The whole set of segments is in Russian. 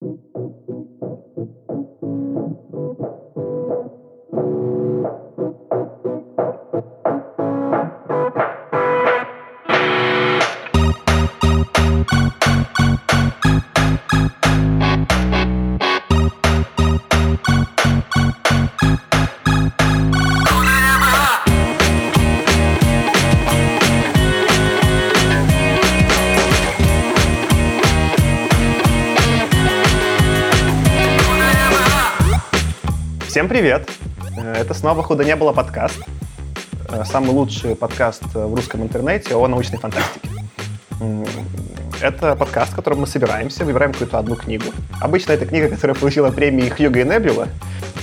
Всем привет! Э, это снова «Худо не было» подкаст. Э, самый лучший подкаст в русском интернете о научной фантастике. Это подкаст, в котором мы собираемся, выбираем какую-то одну книгу. Обычно это книга, которая получила премии Хьюга и Небюла,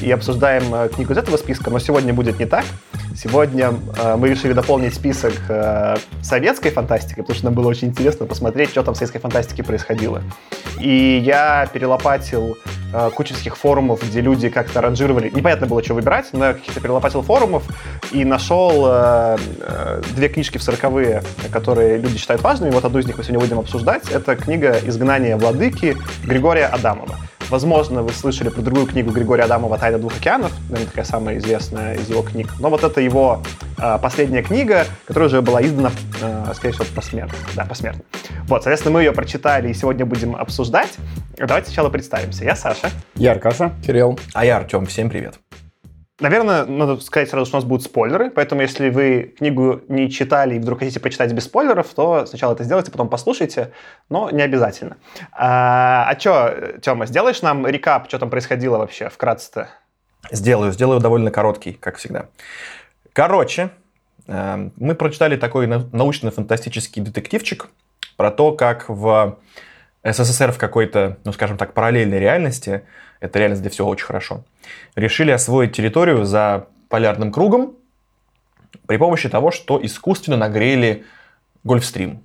и обсуждаем э, книгу из этого списка, но сегодня будет не так. Сегодня мы решили дополнить список советской фантастики, потому что нам было очень интересно посмотреть, что там в советской фантастике происходило. И я перелопатил э, кучу всяких форумов, где люди как-то ранжировали. Непонятно было, что выбирать, но я каких-то перелопатил форумов и нашел э, э, две книжки в сороковые, которые люди считают важными. Вот одну из них мы сегодня будем обсуждать. Это книга «Изгнание владыки» Григория Адамова. Возможно, вы слышали про другую книгу Григория Адамова «Тайна двух океанов», наверное, такая самая известная из его книг. Но вот это его э, последняя книга, которая уже была издана, э, скорее всего, посмертно. Да, посмертно. Вот, соответственно, мы ее прочитали и сегодня будем обсуждать. Давайте сначала представимся. Я Саша. Я Аркаша. Кирилл. А я Артем. Всем привет. Наверное, надо сказать сразу, что у нас будут спойлеры, поэтому если вы книгу не читали и вдруг хотите почитать без спойлеров, то сначала это сделайте, потом послушайте, но не обязательно. А, а что, Тёма, сделаешь нам рекап, что там происходило вообще вкратце-то? Сделаю, сделаю довольно короткий, как всегда. Короче, э, мы прочитали такой научно-фантастический детективчик про то, как в СССР в какой-то, ну скажем так, параллельной реальности – это реальность, где все очень хорошо, решили освоить территорию за полярным кругом при помощи того, что искусственно нагрели Гольфстрим.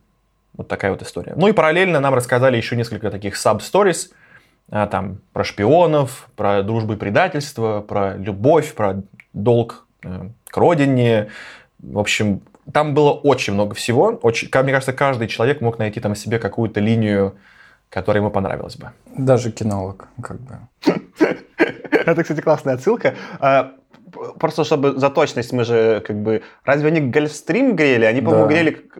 Вот такая вот история. Ну и параллельно нам рассказали еще несколько таких sub-stories, а, там, про шпионов, про дружбу и предательство, про любовь, про долг э, к родине. В общем, там было очень много всего. Очень, мне кажется, каждый человек мог найти там себе какую-то линию которая ему понравилась бы. Даже кинолог, как бы. Это, кстати, классная отсылка. Просто чтобы за точность, мы же как бы... Разве они Гольфстрим грели? Они, по-моему, да. грели...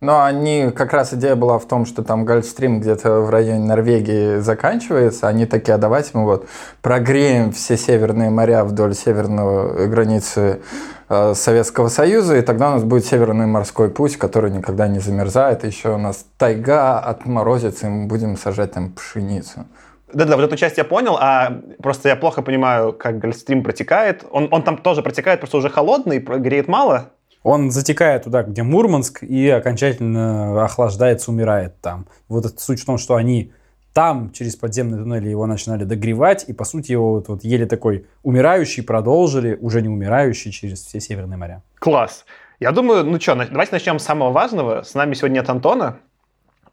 Но они... Как раз идея была в том, что там Гольфстрим где-то в районе Норвегии заканчивается. Они такие, а давайте мы вот прогреем все северные моря вдоль северного границы Э, Советского Союза, и тогда у нас будет Северный морской путь, который никогда не замерзает. Еще у нас тайга отморозится, и мы будем сажать там пшеницу. Да-да, вот эту часть я понял, а просто я плохо понимаю, как Гольфстрим протекает. Он, он там тоже протекает, просто уже холодный, греет мало. Он затекает туда, где Мурманск, и окончательно охлаждается, умирает там. Вот суть в том, что они там через подземные туннели его начинали догревать, и по сути его вот, вот еле такой умирающий продолжили, уже не умирающий через все северные моря. Класс. Я думаю, ну что, давайте начнем с самого важного. С нами сегодня нет Антона.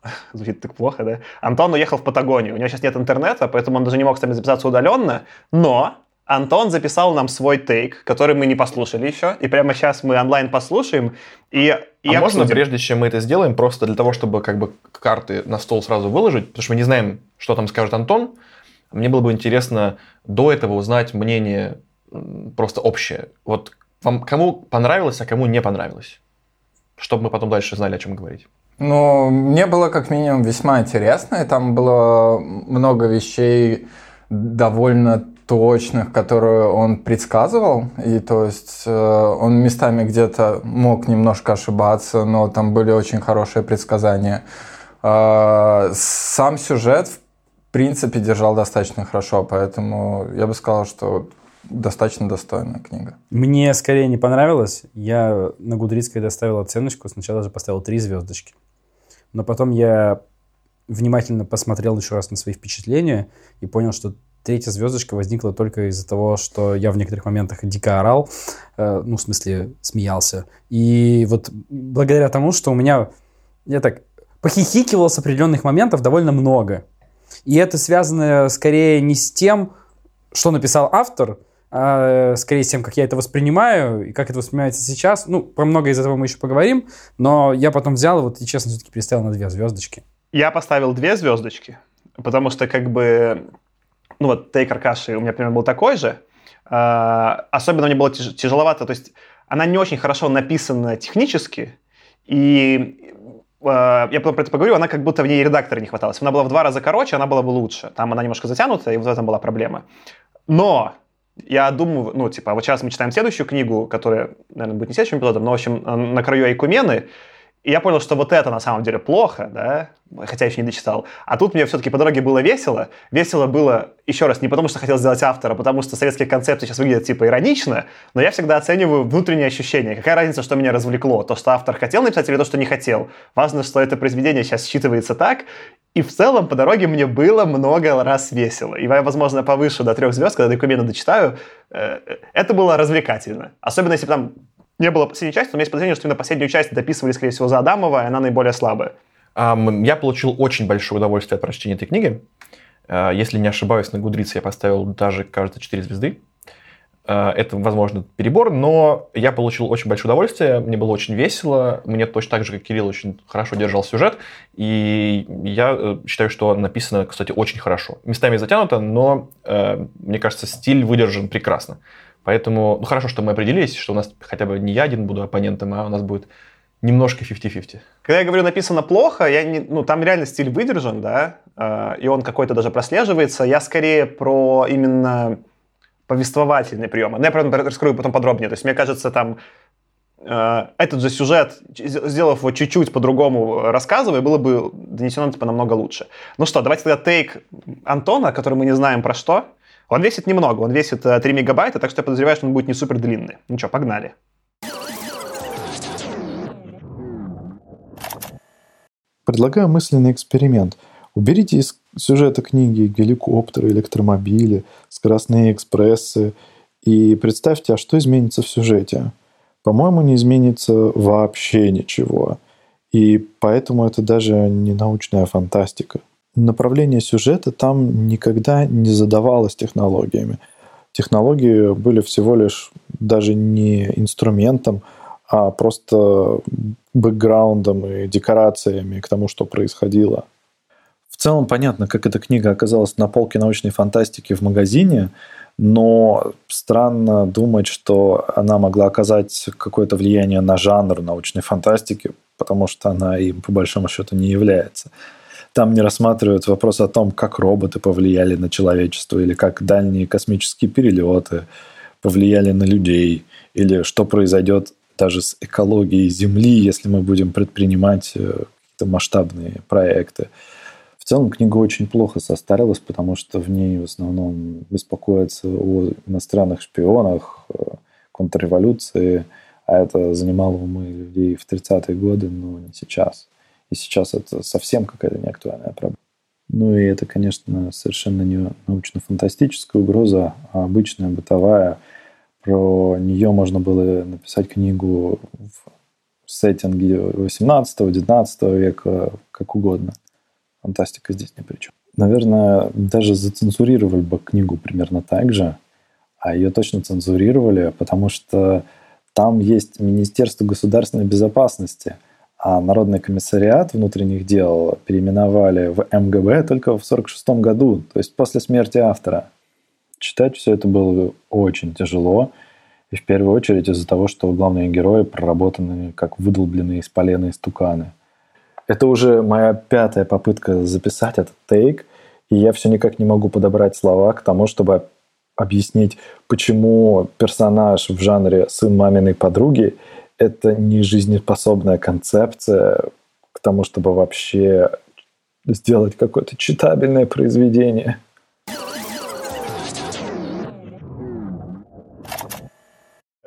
Звучит так плохо, да? Антон уехал в Патагонию. У него сейчас нет интернета, поэтому он даже не мог с нами записаться удаленно. Но Антон записал нам свой тейк, который мы не послушали еще, и прямо сейчас мы онлайн послушаем. И, и а можно, прежде чем мы это сделаем, просто для того, чтобы как бы карты на стол сразу выложить, потому что мы не знаем, что там скажет Антон, мне было бы интересно до этого узнать мнение просто общее. Вот вам кому понравилось, а кому не понравилось? Чтобы мы потом дальше знали, о чем говорить. Ну, мне было как минимум весьма интересно, и там было много вещей довольно точных, которые он предсказывал. И то есть э, он местами где-то мог немножко ошибаться, но там были очень хорошие предсказания. Э, сам сюжет, в принципе, держал достаточно хорошо, поэтому я бы сказал, что достаточно достойная книга. Мне скорее не понравилось. Я на Гудрицкой доставил оценочку. Сначала даже поставил три звездочки. Но потом я внимательно посмотрел еще раз на свои впечатления и понял, что третья звездочка возникла только из-за того, что я в некоторых моментах дико орал, э, ну, в смысле, смеялся. И вот благодаря тому, что у меня, я так, похихикивал с определенных моментов довольно много. И это связано скорее не с тем, что написал автор, а скорее с тем, как я это воспринимаю и как это воспринимается сейчас. Ну, про многое из этого мы еще поговорим, но я потом взял вот, и честно, все-таки переставил на две звездочки. Я поставил две звездочки, потому что как бы, ну вот Тейк Аркаши у меня примерно был такой же, а, особенно мне было тяж- тяжеловато, то есть она не очень хорошо написана технически, и а, я потом про это поговорю, она как будто в ней редактора не хватало. Она была в два раза короче, она была бы лучше. Там она немножко затянута, и вот в этом была проблема. Но я думаю, ну, типа, вот сейчас мы читаем следующую книгу, которая, наверное, будет не следующим эпизодом, но, в общем, «На краю Айкумены», и я понял, что вот это на самом деле плохо, да, хотя еще не дочитал. А тут мне все-таки по дороге было весело. Весело было, еще раз, не потому что хотел сделать автора, а потому что советские концепты сейчас выглядят типа иронично, но я всегда оцениваю внутренние ощущения. Какая разница, что меня развлекло? То, что автор хотел написать или то, что не хотел? Важно, что это произведение сейчас считывается так, и в целом по дороге мне было много раз весело. И я, возможно, повышу до трех звезд, когда документы дочитаю. Э, э, это было развлекательно. Особенно, если там не было последней части, но у меня есть подозрение, что именно последнюю часть дописывали, скорее всего, за Адамова, и она наиболее слабая. Я получил очень большое удовольствие от прочтения этой книги. А, если не ошибаюсь, на Гудрице я поставил даже, кажется, 4 звезды. А, это, возможно, перебор, но я получил очень большое удовольствие, мне было очень весело, мне точно так же, как Кирилл, очень хорошо держал сюжет, и я э, считаю, что написано, кстати, очень хорошо. Местами затянуто, но, э, мне кажется, стиль выдержан прекрасно. Поэтому, ну, хорошо, что мы определились, что у нас хотя бы не я один буду оппонентом, а у нас будет немножко 50-50. Когда я говорю написано плохо, я не, ну, там реально стиль выдержан, да, э, и он какой-то даже прослеживается. Я скорее про именно повествовательные приемы. Но я, правда, раскрою потом подробнее. То есть, мне кажется, там э, этот же сюжет, сделав его чуть-чуть по-другому рассказывая, было бы донесено типа намного лучше. Ну что, давайте тогда тейк Антона, который мы не знаем про что. Он весит немного, он весит 3 э, мегабайта, так что я подозреваю, что он будет не супер длинный. Ну что, погнали. Предлагаю мысленный эксперимент. Уберите из сюжета книги геликоптеры, электромобили, скоростные экспрессы и представьте, а что изменится в сюжете. По-моему, не изменится вообще ничего. И поэтому это даже не научная фантастика направление сюжета там никогда не задавалось технологиями. Технологии были всего лишь даже не инструментом, а просто бэкграундом и декорациями к тому, что происходило. В целом понятно, как эта книга оказалась на полке научной фантастики в магазине, но странно думать, что она могла оказать какое-то влияние на жанр научной фантастики, потому что она им по большому счету не является. Там не рассматривают вопрос о том, как роботы повлияли на человечество, или как дальние космические перелеты повлияли на людей, или что произойдет даже с экологией Земли, если мы будем предпринимать э, какие-то масштабные проекты. В целом книга очень плохо состарилась, потому что в ней в основном беспокоятся о иностранных шпионах, э, контрреволюции, а это занимало умы людей в 30-е годы, но не сейчас. И сейчас это совсем какая-то неактуальная проблема. Ну и это, конечно, совершенно не научно-фантастическая угроза, а обычная бытовая. Про нее можно было написать книгу в сеттинге 18-19 века, как угодно. Фантастика здесь ни при чем. Наверное, даже зацензурировали бы книгу примерно так же, а ее точно цензурировали, потому что там есть Министерство государственной безопасности – а Народный комиссариат внутренних дел переименовали в МГБ только в 1946 году, то есть после смерти автора. Читать все это было очень тяжело, и в первую очередь из-за того, что главные герои проработаны как выдолбленные из полена истуканы. Это уже моя пятая попытка записать этот тейк, и я все никак не могу подобрать слова к тому, чтобы объяснить, почему персонаж в жанре сын маминой подруги это не жизнеспособная концепция к тому, чтобы вообще сделать какое-то читабельное произведение.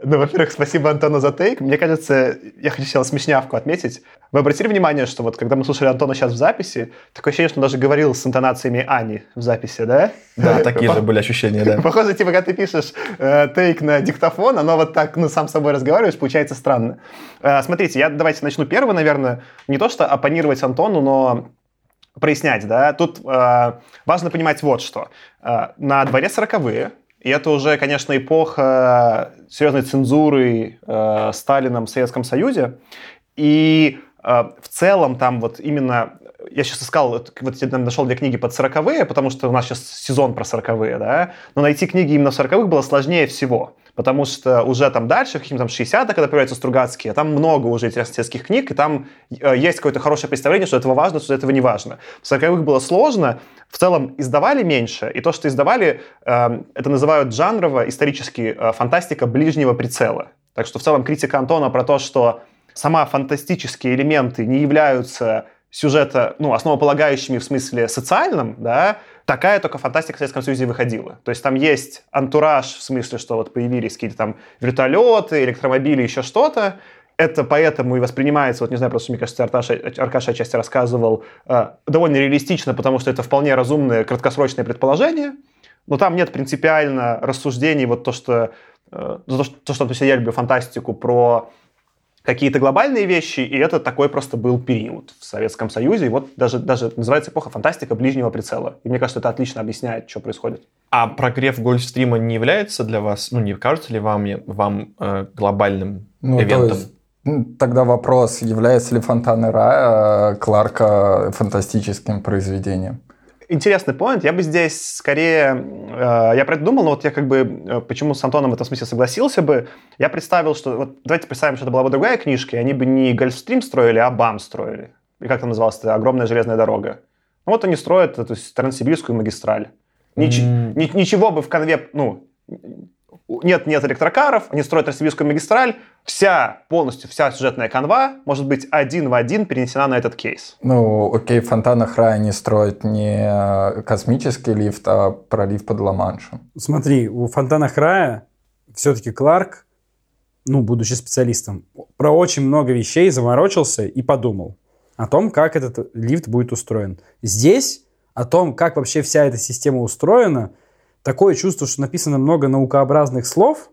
Ну, во-первых, спасибо Антону за тейк. Мне кажется, я хочу сейчас смешнявку отметить. Вы обратили внимание, что вот когда мы слушали Антона сейчас в записи, такое ощущение, что он даже говорил с интонациями Ани в записи, да? Да, такие же были ощущения, да. Похоже, типа, когда ты пишешь э, тейк на диктофон, оно вот так, ну, сам с собой разговариваешь, получается странно. Э, смотрите, я давайте начну первый, наверное. Не то, что оппонировать Антону, но прояснять, да. Тут э, важно понимать вот что. Э, на дворе сороковые, и это уже, конечно, эпоха серьезной цензуры э, Сталином в Советском Союзе. И э, в целом там вот именно я сейчас искал, вот я нашел две книги под сороковые, потому что у нас сейчас сезон про сороковые, да, но найти книги именно в сороковых было сложнее всего, потому что уже там дальше, каким там 60 когда появляются Стругацкие, там много уже интересных книг, и там э, есть какое-то хорошее представление, что этого важно, что этого не важно. В сороковых было сложно, в целом издавали меньше, и то, что издавали, э, это называют жанрово, исторически, э, фантастика ближнего прицела. Так что в целом критика Антона про то, что сама фантастические элементы не являются сюжета, ну, основополагающими в смысле социальном, да, такая только фантастика в Советском Союзе выходила. То есть там есть антураж в смысле, что вот появились какие-то там вертолеты, электромобили, еще что-то. Это поэтому и воспринимается, вот не знаю, просто мне кажется, Арташа, Аркаша отчасти рассказывал, э, довольно реалистично, потому что это вполне разумное краткосрочное предположение, но там нет принципиально рассуждений, вот то, что, э, то, что, то, что я люблю фантастику про какие-то глобальные вещи, и это такой просто был период в Советском Союзе. И вот даже, даже называется эпоха фантастика ближнего прицела. И мне кажется, это отлично объясняет, что происходит. А прогрев Гольфстрима не является для вас, ну, не кажется ли вам, вам э, глобальным ну, ивентом? Есть, тогда вопрос, является ли Фонтаны Рая э, Кларка фантастическим произведением? Интересный поинт. Я бы здесь скорее... Э, я про это думал, но вот я как бы... Э, почему с Антоном в этом смысле согласился бы? Я представил, что... Вот давайте представим, что это была бы другая книжка, и они бы не Гольфстрим строили, а БАМ строили. И как это называлось? Это огромная железная дорога. Ну вот они строят есть, Транссибирскую магистраль. Нич- mm. Ничего бы в конве... Ну, нет, нет электрокаров, они строят Транссибирскую магистраль, вся, полностью вся сюжетная канва может быть один в один перенесена на этот кейс. Ну, окей, в фонтанах рая не строят не космический лифт, а пролив под Ла-Маншем. Смотри, у фонтанах рая все-таки Кларк, ну, будучи специалистом, про очень много вещей заморочился и подумал о том, как этот лифт будет устроен. Здесь о том, как вообще вся эта система устроена – такое чувство, что написано много наукообразных слов,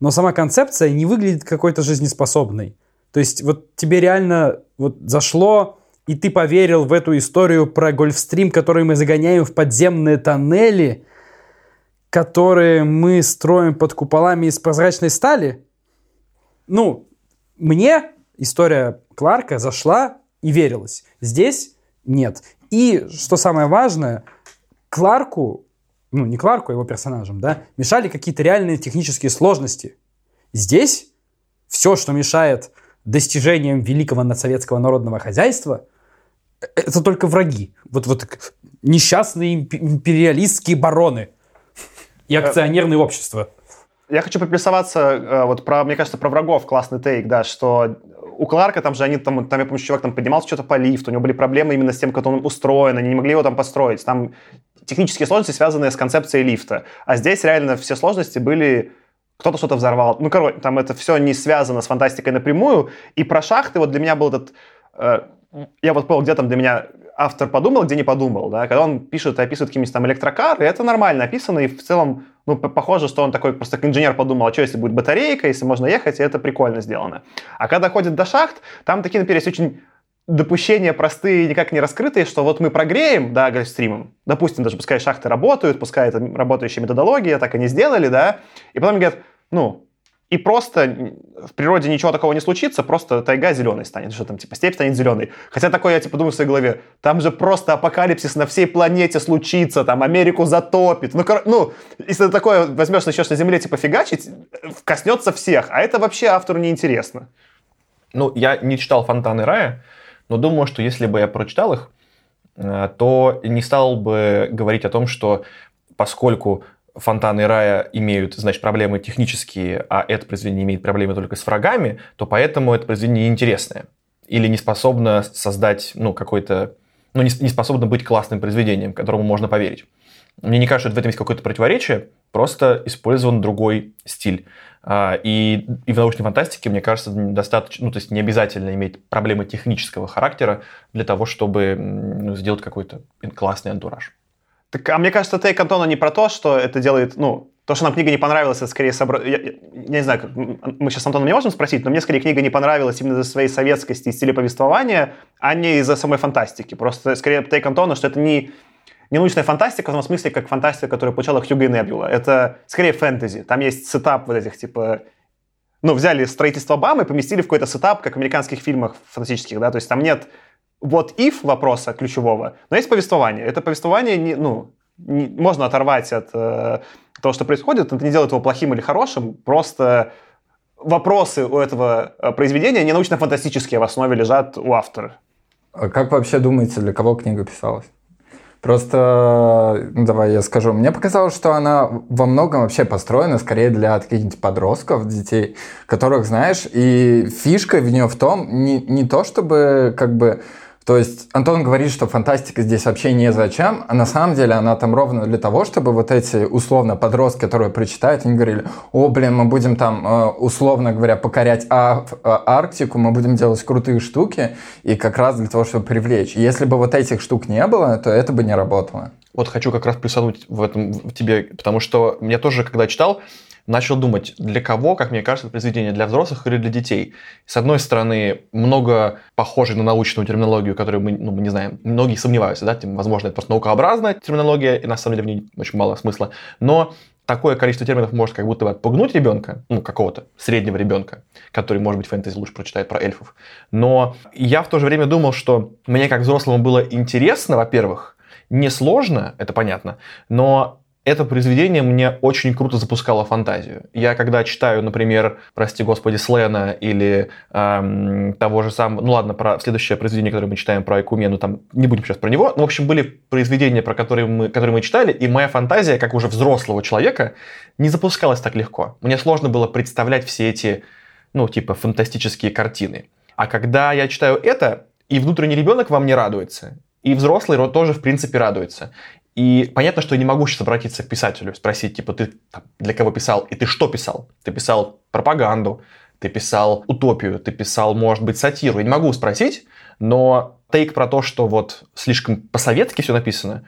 но сама концепция не выглядит какой-то жизнеспособной. То есть вот тебе реально вот зашло, и ты поверил в эту историю про Гольфстрим, который мы загоняем в подземные тоннели, которые мы строим под куполами из прозрачной стали? Ну, мне история Кларка зашла и верилась. Здесь нет. И, что самое важное, Кларку ну, не Кларку, а его персонажам, да, мешали какие-то реальные технические сложности. Здесь все, что мешает достижениям великого надсоветского народного хозяйства, э, это только враги. Вот, вот несчастные империалистские бароны и э, акционерные общества. Я хочу поплюсоваться, э, вот про, мне кажется, про врагов классный тейк, да, что у Кларка там же они там, там я помню, чувак там поднимался что-то по лифту, у него были проблемы именно с тем, как он устроен, они не могли его там построить. Там технические сложности, связанные с концепцией лифта. А здесь реально все сложности были кто-то что-то взорвал. Ну, короче, там это все не связано с фантастикой напрямую. И про шахты вот для меня был этот... Э, я вот понял, где там для меня автор подумал, где не подумал, да, когда он пишет и описывает какие-нибудь там электрокары, это нормально описано, и в целом, ну, похоже, что он такой просто как инженер подумал, а что, если будет батарейка, если можно ехать, и это прикольно сделано. А когда ходит до шахт, там такие, например, есть очень допущения простые, никак не раскрытые, что вот мы прогреем, да, гольфстримом, допустим, даже пускай шахты работают, пускай это работающая методология, так они сделали, да, и потом говорят, ну, и просто в природе ничего такого не случится, просто тайга зеленой станет, что там, типа, степь станет зеленой. Хотя такое я, типа, думаю в своей голове, там же просто апокалипсис на всей планете случится, там Америку затопит. Ну, ну если ты такое возьмешь, начнешь на Земле, типа, фигачить, коснется всех, а это вообще автору не интересно. Ну, я не читал «Фонтаны рая», но думаю, что если бы я прочитал их, э, то не стал бы говорить о том, что поскольку фонтаны рая имеют, значит, проблемы технические, а это произведение имеет проблемы только с врагами, то поэтому это произведение неинтересное. Или не способно создать, ну, какой-то... Ну, не, не способно быть классным произведением, которому можно поверить. Мне не кажется, что в этом есть какое-то противоречие, просто использован другой стиль. А, и, и в научной фантастике, мне кажется, достаточно, ну, то есть не обязательно иметь проблемы технического характера для того, чтобы ну, сделать какой-то классный антураж. Так, а мне кажется, take Антона не про то, что это делает, ну, то, что нам книга не понравилась, это скорее собра... я, я, я не знаю, мы сейчас Антона не можем спросить, но мне скорее книга не понравилась именно из-за своей советскости и стиля повествования, а не из-за самой фантастики. Просто скорее take Антона, что это не не научная фантастика в том смысле, как фантастика, которую получала Хьюго и Небюла. Это скорее фэнтези. Там есть setup вот этих, типа... Ну, взяли строительство Бамы и поместили в какой-то setup, как в американских фильмах фантастических, да, то есть там нет вот if вопроса ключевого, но есть повествование. Это повествование, не, ну, не, можно оторвать от э, того, что происходит, это не делает его плохим или хорошим, просто вопросы у этого э, произведения не научно-фантастические в основе лежат у автора. А как вообще думаете, для кого книга писалась? Просто, ну, давай я скажу, мне показалось, что она во многом вообще построена скорее для каких-нибудь подростков, детей, которых, знаешь, и фишка в нее в том, не, не то чтобы как бы то есть Антон говорит, что фантастика здесь вообще не зачем, а на самом деле она там ровно для того, чтобы вот эти условно подростки, которые прочитают, они говорили, о, блин, мы будем там, э, условно говоря, покорять а Арктику, мы будем делать крутые штуки, и как раз для того, чтобы привлечь. Если бы вот этих штук не было, то это бы не работало. Вот хочу как раз плюсануть в этом в тебе, потому что я тоже, когда читал, начал думать, для кого, как мне кажется, произведение, для взрослых или для детей. С одной стороны, много похожей на научную терминологию, которую мы, ну, мы не знаем. Многие сомневаются, да, тем, возможно, это просто наукообразная терминология, и на самом деле в ней очень мало смысла. Но такое количество терминов может как будто бы отпугнуть ребенка, ну, какого-то среднего ребенка, который, может быть, фэнтези лучше прочитает про эльфов. Но я в то же время думал, что мне как взрослому было интересно, во-первых, не сложно, это понятно, но это произведение мне очень круто запускало фантазию. Я когда читаю, например, прости господи, Слена или эм, того же самого, ну ладно, про следующее произведение, которое мы читаем про Айкумену, там не будем сейчас про него, в общем, были произведения, про которые мы, которые мы читали, и моя фантазия, как уже взрослого человека, не запускалась так легко. Мне сложно было представлять все эти, ну, типа, фантастические картины. А когда я читаю это, и внутренний ребенок вам не радуется, и взрослый тоже, в принципе, радуется. И понятно, что я не могу сейчас обратиться к писателю, спросить, типа, ты для кого писал, и ты что писал? Ты писал пропаганду, ты писал утопию, ты писал, может быть, сатиру. Я не могу спросить, но тейк про то, что вот слишком по-советски все написано,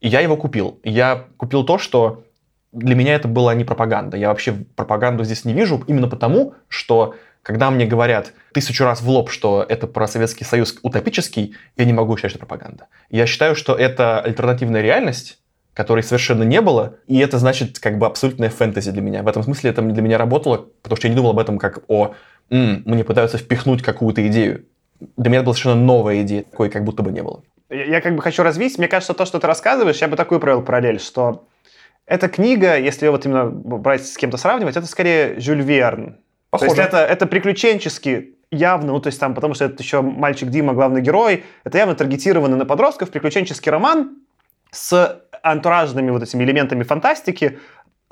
я его купил. Я купил то, что для меня это была не пропаганда. Я вообще пропаганду здесь не вижу именно потому, что когда мне говорят тысячу раз в лоб, что это про Советский Союз утопический, я не могу считать, что это пропаганда. Я считаю, что это альтернативная реальность, которой совершенно не было, и это значит как бы абсолютная фэнтези для меня. В этом смысле это для меня работало, потому что я не думал об этом как о м, мне пытаются впихнуть какую-то идею. Для меня это была совершенно новая идея, такой как будто бы не было. Я, я как бы хочу развить. Мне кажется, то, что ты рассказываешь, я бы такую провел параллель, что эта книга, если вот именно брать с кем-то сравнивать, это скорее Жюль Верн, Похоже. То есть это, это приключенческий явно, ну то есть там, потому что это еще мальчик Дима, главный герой, это явно таргетированный на подростков приключенческий роман с антуражными вот этими элементами фантастики,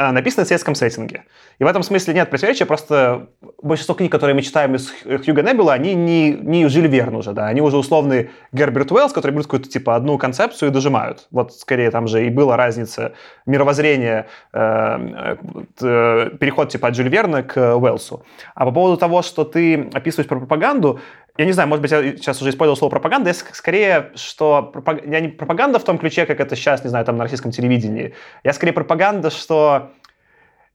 написаны в советском сеттинге. И в этом смысле нет противоречия, просто большинство книг, которые мы читаем из Хьюга Небела, они не, не Жиль Верн уже, да, они уже условный Герберт Уэллс, которые берут какую-то типа одну концепцию и дожимают. Вот скорее там же и была разница мировоззрения, э, э, переход типа от Жиль Верна к Уэллсу. А по поводу того, что ты описываешь про пропаганду, я не знаю, может быть, я сейчас уже использовал слово пропаганда, я скорее, что пропаг... я не пропаганда в том ключе, как это сейчас, не знаю, там на российском телевидении. Я скорее пропаганда, что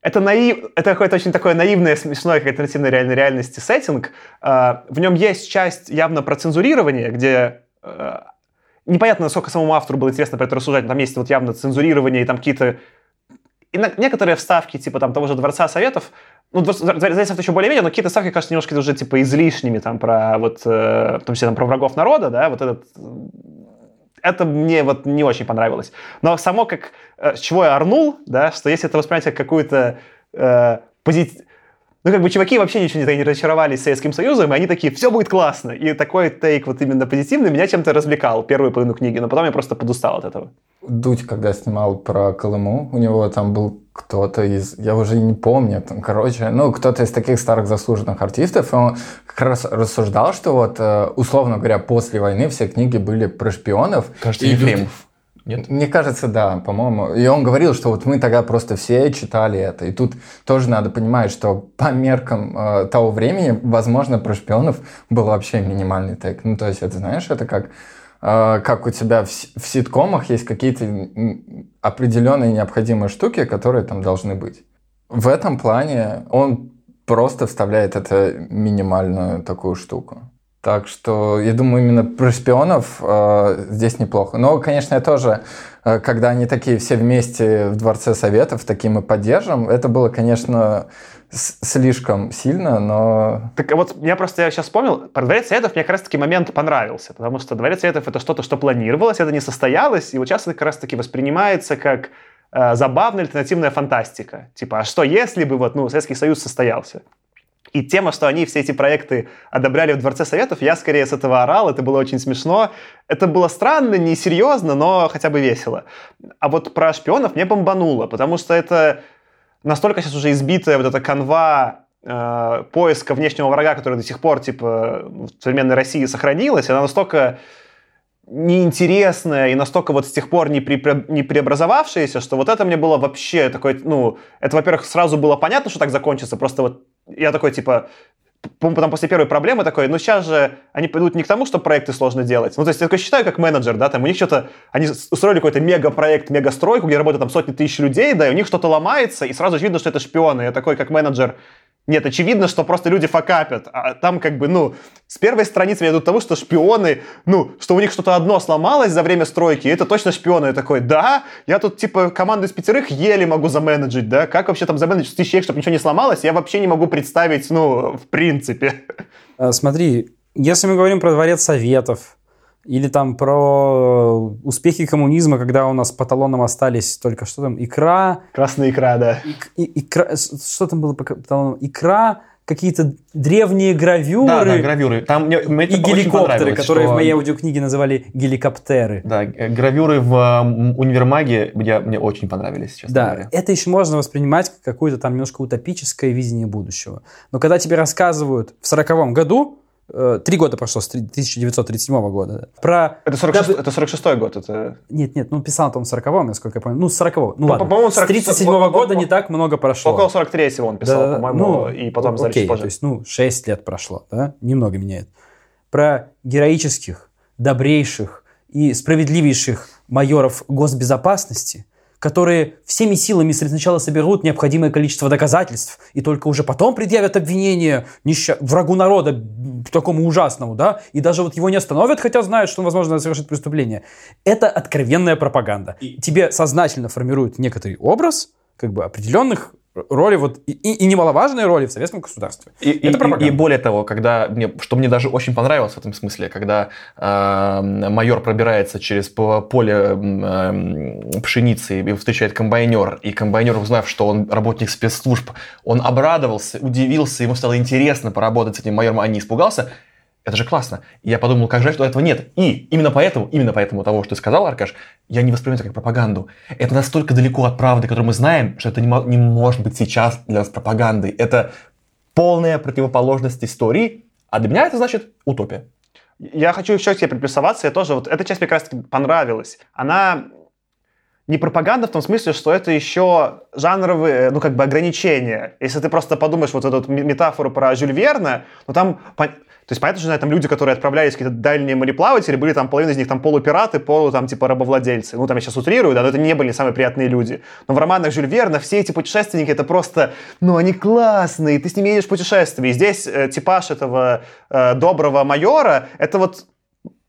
это, наив... это какое-то очень такое наивное, смешное, как альтернативной реальной реальности сеттинг. А, в нем есть часть явно про цензурирование, где а, непонятно, насколько самому автору было интересно про это рассуждать, там есть вот явно цензурирование и там какие-то и некоторые вставки, типа там того же Дворца Советов, ну, Дворец еще более-менее, но какие-то ставки, кажется, немножко уже типа излишними, там, про вот, э, в том числе, там, про врагов народа, да, вот этот это мне вот не очень понравилось. Но само как, э, с чего я орнул, да, что если это воспринимать как какую-то э, позитив... Ну, как бы чуваки вообще ничего не, не разочаровались Советским Союзом, и они такие, все будет классно. И такой тейк вот именно позитивный меня чем-то развлекал первую половину книги, но потом я просто подустал от этого. Дудь, когда снимал про Колыму, у него там был кто-то из, я уже не помню, там, короче, ну, кто-то из таких старых заслуженных артистов, он как раз рассуждал, что вот, э, условно говоря, после войны все книги были про шпионов. Кажется, Ефремов. Нет? Мне кажется, да, по-моему. И он говорил, что вот мы тогда просто все читали это. И тут тоже надо понимать, что по меркам э, того времени, возможно, про шпионов был вообще минимальный тег. Ну, то есть, это, знаешь, это как как у тебя в, в ситкомах есть какие-то определенные необходимые штуки, которые там должны быть. В этом плане он просто вставляет это минимальную такую штуку. Так что я думаю, именно про шпионов э, здесь неплохо. Но, конечно, я тоже, э, когда они такие все вместе в Дворце Советов, таким мы поддержим, это было, конечно, слишком сильно, но... Так вот, я просто я сейчас вспомнил, про Дворец Советов мне как раз-таки момент понравился, потому что Дворец Советов это что-то, что планировалось, это не состоялось, и вот сейчас это как раз-таки воспринимается как э, забавная альтернативная фантастика. Типа, а что если бы вот, ну, Советский Союз состоялся? И тема, что они все эти проекты одобряли в Дворце Советов, я скорее с этого орал, это было очень смешно. Это было странно, несерьезно, но хотя бы весело. А вот про шпионов мне бомбануло, потому что это настолько сейчас уже избитая вот эта канва э, поиска внешнего врага, который до сих пор, типа, в современной России сохранилась, она настолько неинтересная и настолько вот с тех пор не, при, не преобразовавшаяся, что вот это мне было вообще такой, ну, это, во-первых, сразу было понятно, что так закончится, просто вот я такой, типа, потом после первой проблемы такой, ну сейчас же они пойдут не к тому, что проекты сложно делать. Ну, то есть я такой считаю как менеджер, да, там у них что-то, они устроили какой-то мега-проект, мега-стройку, где работают там сотни тысяч людей, да, и у них что-то ломается, и сразу же видно, что это шпионы. Я такой как менеджер, нет, очевидно, что просто люди факапят. А там как бы, ну, с первой страницы я иду того, что шпионы, ну, что у них что-то одно сломалось за время стройки, это точно шпионы. Я такой, да, я тут типа команду из пятерых еле могу заменеджить, да, как вообще там заменеджить тысячи человек, чтобы ничего не сломалось, я вообще не могу представить, ну, в принципе. А, смотри, если мы говорим про дворец советов, или там про успехи коммунизма, когда у нас по талонам остались только что там, икра. Красная икра, да. И, икра, что там было по талонам? Икра, какие-то древние гравюры. Да, да, гравюры. Там мне, мне и геликоптеры, которые что... в моей аудиокниге называли геликоптеры. Да, гравюры в универмаге мне, мне очень понравились, честно да, говоря. это еще можно воспринимать как какое-то там немножко утопическое видение будущего. Но когда тебе рассказывают в сороковом году, Э, три года прошло с 1937 года. Про... Это 46, это 46 год. Это... Нет, нет, ну писал там 40-го, насколько я помню. Ну, 40-го. Ну, ладно. По-моему, 40... С 37 -го года не так много прошло. Около 43-го он писал, да, по-моему, ну, и потом окей, позже. то есть, ну, 6 лет прошло, да? Немного меняет. Про героических, добрейших и справедливейших майоров госбезопасности – которые всеми силами сначала соберут необходимое количество доказательств и только уже потом предъявят обвинение нища... врагу народа, такому ужасному, да, и даже вот его не остановят, хотя знают, что он, возможно, совершит преступление. Это откровенная пропаганда. И тебе сознательно формируют некоторый образ, как бы определенных роли, вот, и, и немаловажные роли в советском государстве. И, это и, и более того, когда мне, что мне даже очень понравилось в этом смысле, когда э, майор пробирается через поле э, пшеницы и встречает комбайнер, и комбайнер, узнав, что он работник спецслужб, он обрадовался, удивился, ему стало интересно поработать с этим майором, а не испугался, это же классно. И я подумал, как жаль, что этого нет. И именно поэтому, именно поэтому того, что ты сказал, Аркаш, я не воспринимаю это как пропаганду. Это настолько далеко от правды, которую мы знаем, что это не, не может быть сейчас для нас пропагандой. Это полная противоположность истории, а для меня это значит утопия. Я хочу еще к тебе приплюсоваться, я тоже, вот эта часть мне как раз понравилась. Она не пропаганда в том смысле, что это еще жанровые, ну, как бы ограничения. Если ты просто подумаешь вот эту метафору про Жюль Верна, ну, там то есть, понятно, что там люди, которые отправлялись какие-то дальние мореплаватели, были там половина из них там полупираты, полу там типа рабовладельцы. Ну, там я сейчас утрирую, да, но это не были самые приятные люди. Но в романах Жюль Верна все эти путешественники, это просто, ну, они классные, ты с ними едешь в путешествие. И здесь э, типаж этого э, доброго майора, это вот,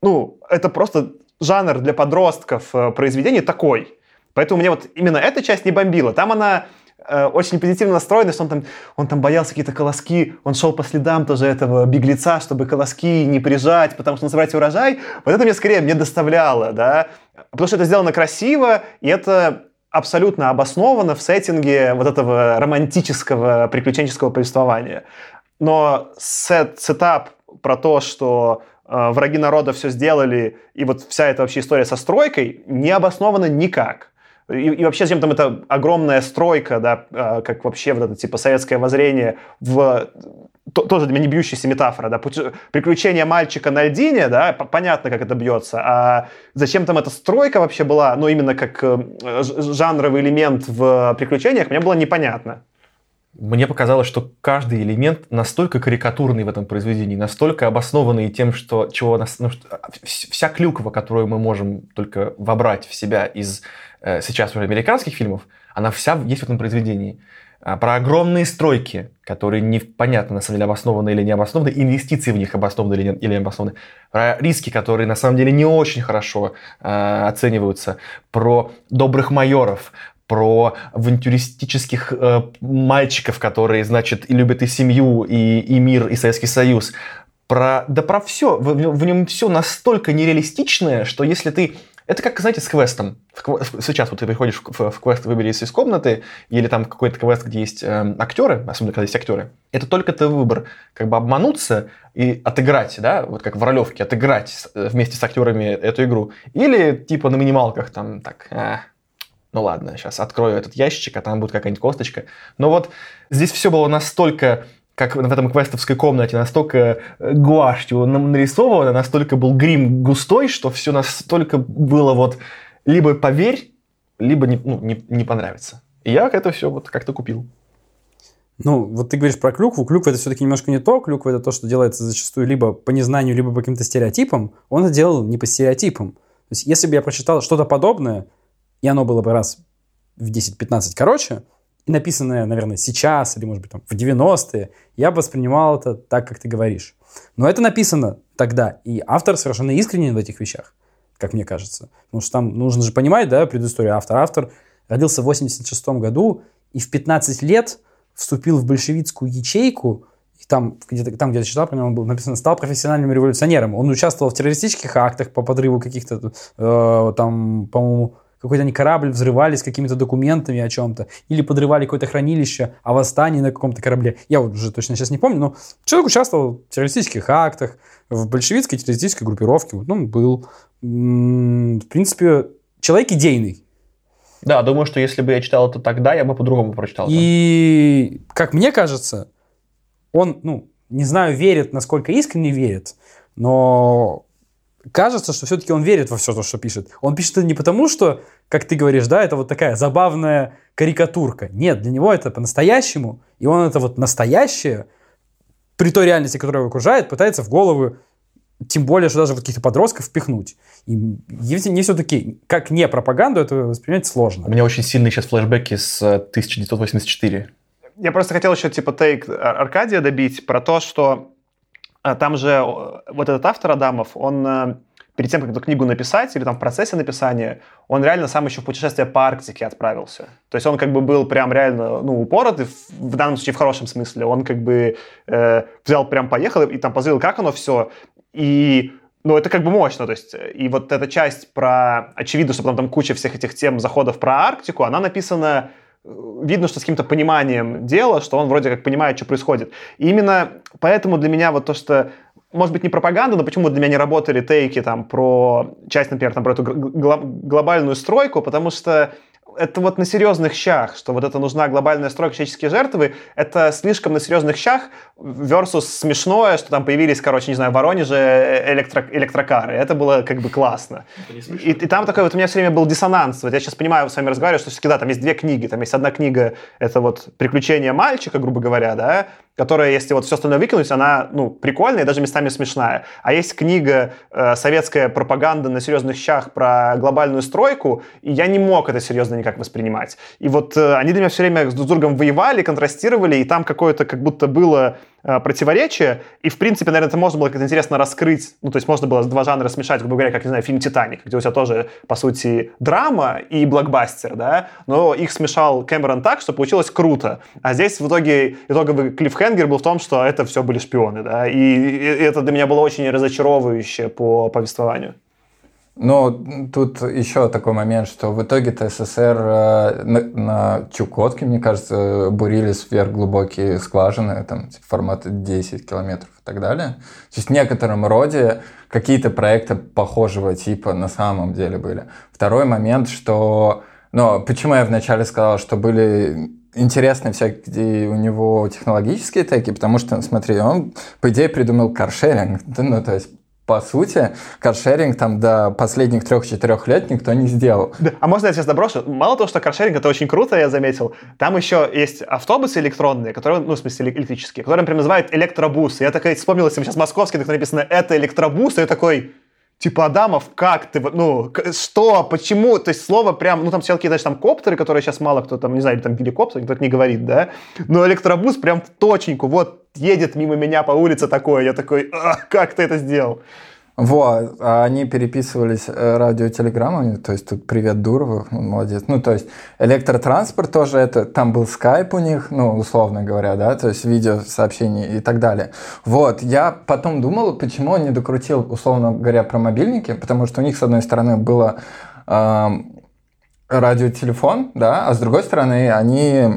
ну, это просто жанр для подростков э, произведений такой. Поэтому мне вот именно эта часть не бомбила. Там она Э, очень позитивно настроенный, что он там, он там боялся какие-то колоски, он шел по следам тоже этого беглеца, чтобы колоски не прижать, потому что собрать урожай. Вот это мне скорее мне доставляло, да, потому что это сделано красиво, и это абсолютно обосновано в сеттинге вот этого романтического приключенческого повествования. Но сет, сетап про то, что э, враги народа все сделали, и вот вся эта вообще история со стройкой не обоснована никак. И, и вообще, зачем там эта огромная стройка, да, а, как вообще вот это типа советское воззрение в то, тоже для меня не бьющаяся метафора, да, приключения мальчика на льдине, да, понятно, как это бьется, а зачем там эта стройка вообще была, ну, именно как э, жанровый элемент в приключениях, мне было непонятно. Мне показалось, что каждый элемент настолько карикатурный в этом произведении, настолько обоснованный тем, что, чего нас, ну, что, вся клюква, которую мы можем только вобрать в себя из сейчас уже американских фильмов, она вся есть в этом произведении. А, про огромные стройки, которые непонятно, на самом деле, обоснованы или не обоснованы, инвестиции в них обоснованы или не, или обоснованы, про риски, которые на самом деле не очень хорошо э, оцениваются, про добрых майоров, про авантюристических э, мальчиков, которые, значит, и любят и семью, и, и мир, и Советский Союз. Про, да про все. В, в нем все настолько нереалистичное, что если ты это как, знаете, с квестом. Сейчас вот ты приходишь в, квест «Выберись из комнаты» или там какой-то квест, где есть э, актеры, особенно когда есть актеры. Это только ты выбор. Как бы обмануться и отыграть, да, вот как в ролевке, отыграть э, вместе с актерами эту игру. Или типа на минималках там так, а, ну ладно, сейчас открою этот ящичек, а там будет какая-нибудь косточка. Но вот здесь все было настолько как в этом квестовской комнате, настолько э, гуашью нарисовано, настолько был грим густой, что все настолько было вот либо поверь, либо не, ну, не, не понравится. И я это все вот как-то купил. Ну, вот ты говоришь про клюкву. Клюква это все-таки немножко не то. Клюква это то, что делается зачастую либо по незнанию, либо по каким-то стереотипам. Он это делал не по стереотипам. То есть, если бы я прочитал что-то подобное, и оно было бы раз в 10-15 короче, написанное, наверное, сейчас или, может быть, там, в 90-е, я бы воспринимал это так, как ты говоришь. Но это написано тогда, и автор совершенно искренен в этих вещах, как мне кажется. Потому что там нужно же понимать, да, предысторию автора. Автор родился в 86 году и в 15 лет вступил в большевистскую ячейку, и там где-то там, где я читал него, было написано, стал профессиональным революционером. Он участвовал в террористических актах по подрыву каких-то, э, там, по-моему, какой-то они корабль взрывали с какими-то документами о чем-то, или подрывали какое-то хранилище о восстании на каком-то корабле. Я вот уже точно сейчас не помню, но человек участвовал в террористических актах, в большевистской террористической группировке. Вот он был, в принципе, человек идейный. Да, думаю, что если бы я читал это тогда, я бы по-другому прочитал. И, как мне кажется, он, ну, не знаю, верит, насколько искренне верит, но кажется, что все-таки он верит во все то, что пишет. Он пишет это не потому, что, как ты говоришь, да, это вот такая забавная карикатурка. Нет, для него это по-настоящему, и он это вот настоящее, при той реальности, которая его окружает, пытается в голову, тем более, что даже вот каких-то подростков впихнуть. И не все-таки, как не пропаганду, это воспринять сложно. У меня очень сильные сейчас флешбеки с 1984. Я просто хотел еще типа тейк Аркадия добить про то, что там же вот этот автор Адамов, он э, перед тем, как эту книгу написать, или там в процессе написания, он реально сам еще в путешествие по Арктике отправился. То есть он как бы был прям реально, ну, упоротый, в, данном случае в хорошем смысле. Он как бы э, взял, прям поехал и там позырил, как оно все. И ну, это как бы мощно, то есть, и вот эта часть про, очевидно, что потом там куча всех этих тем заходов про Арктику, она написана видно, что с каким-то пониманием дела, что он вроде как понимает, что происходит. И именно поэтому для меня вот то, что может быть, не пропаганда, но почему для меня не работали тейки там про часть, например, там, про эту глобальную стройку, потому что это вот на серьезных щах, что вот это нужна глобальная стройка, человеческие жертвы, это слишком на серьезных щах versus смешное, что там появились, короче, не знаю, в Воронеже электро, электрокары. Это было как бы классно. И, и там такой вот у меня все время был диссонанс. Вот я сейчас понимаю, с вами разговариваю, что все-таки, да, там есть две книги. Там есть одна книга, это вот «Приключения мальчика», грубо говоря, да, которая, если вот все остальное выкинуть, она, ну, прикольная и даже местами смешная. А есть книга э, «Советская пропаганда на серьезных щах» про глобальную стройку, и я не мог это серьезно никак воспринимать. И вот э, они для меня все время с друг другом воевали, контрастировали, и там какое-то как будто было противоречия, и, в принципе, наверное, это можно было как-то интересно раскрыть, ну, то есть можно было два жанра смешать, грубо говоря, как, не знаю, фильм «Титаник», где у тебя тоже, по сути, драма и блокбастер, да, но их смешал Кэмерон так, что получилось круто, а здесь в итоге итоговый клиффхенгер был в том, что это все были шпионы, да, и это для меня было очень разочаровывающе по повествованию. Ну, тут еще такой момент, что в итоге-то СССР э, на, на Чукотке, мне кажется, бурились сверхглубокие скважины, там, типа, формата 10 километров и так далее. То есть в некотором роде какие-то проекты похожего типа на самом деле были. Второй момент, что... Ну, почему я вначале сказал, что были интересные всякие у него технологические теки, потому что, смотри, он, по идее, придумал каршеринг, ну, то есть по сути, каршеринг там до последних трех-четырех лет никто не сделал. Да. А можно я сейчас доброшу? Мало того, что каршеринг это очень круто, я заметил, там еще есть автобусы электронные, которые, ну, в смысле, электрические, которые, например, называют электробусы. Я такой вспомнил, если сейчас московский, так написано «это электробус», и я такой, Типа, Адамов, как ты, ну, что, почему, то есть слово прям, ну, там все какие-то, там, коптеры, которые сейчас мало кто там, не знаю, там геликоптер, никто не говорит, да, но электробус прям в точеньку, вот, едет мимо меня по улице такое, я такой, а, как ты это сделал? Вот, а они переписывались э, радиотелеграммами, то есть тут привет Дурову, он молодец. Ну, то есть электротранспорт тоже это, там был скайп у них, ну, условно говоря, да, то есть видеосообщения и так далее. Вот, я потом думал, почему он не докрутил, условно говоря, про мобильники, потому что у них, с одной стороны, было радиотелефон, да, а с другой стороны, они,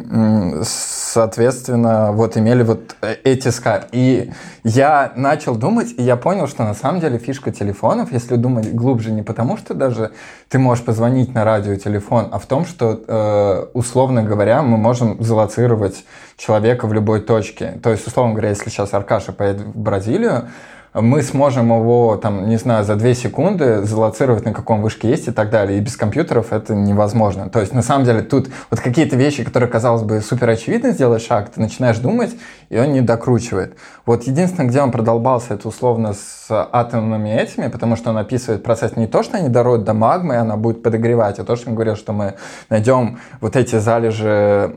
соответственно, вот имели вот э, эти скайп. И я начал думать, и я понял, что на самом деле фишка телефонов, если думать глубже, не потому что даже ты можешь позвонить на радиотелефон, а в том, что, э, условно говоря, мы можем залоцировать человека в любой точке. То есть, условно говоря, если сейчас Аркаша поедет в Бразилию, мы сможем его, там, не знаю, за две секунды залоцировать, на каком вышке есть и так далее. И без компьютеров это невозможно. То есть, на самом деле, тут вот какие-то вещи, которые, казалось бы, супер очевидно сделать шаг, ты начинаешь думать, и он не докручивает. Вот единственное, где он продолбался, это условно с атомными этими, потому что он описывает процесс не то, что они дородят до магмы, и она будет подогревать, а то, что он говорил, что мы найдем вот эти залежи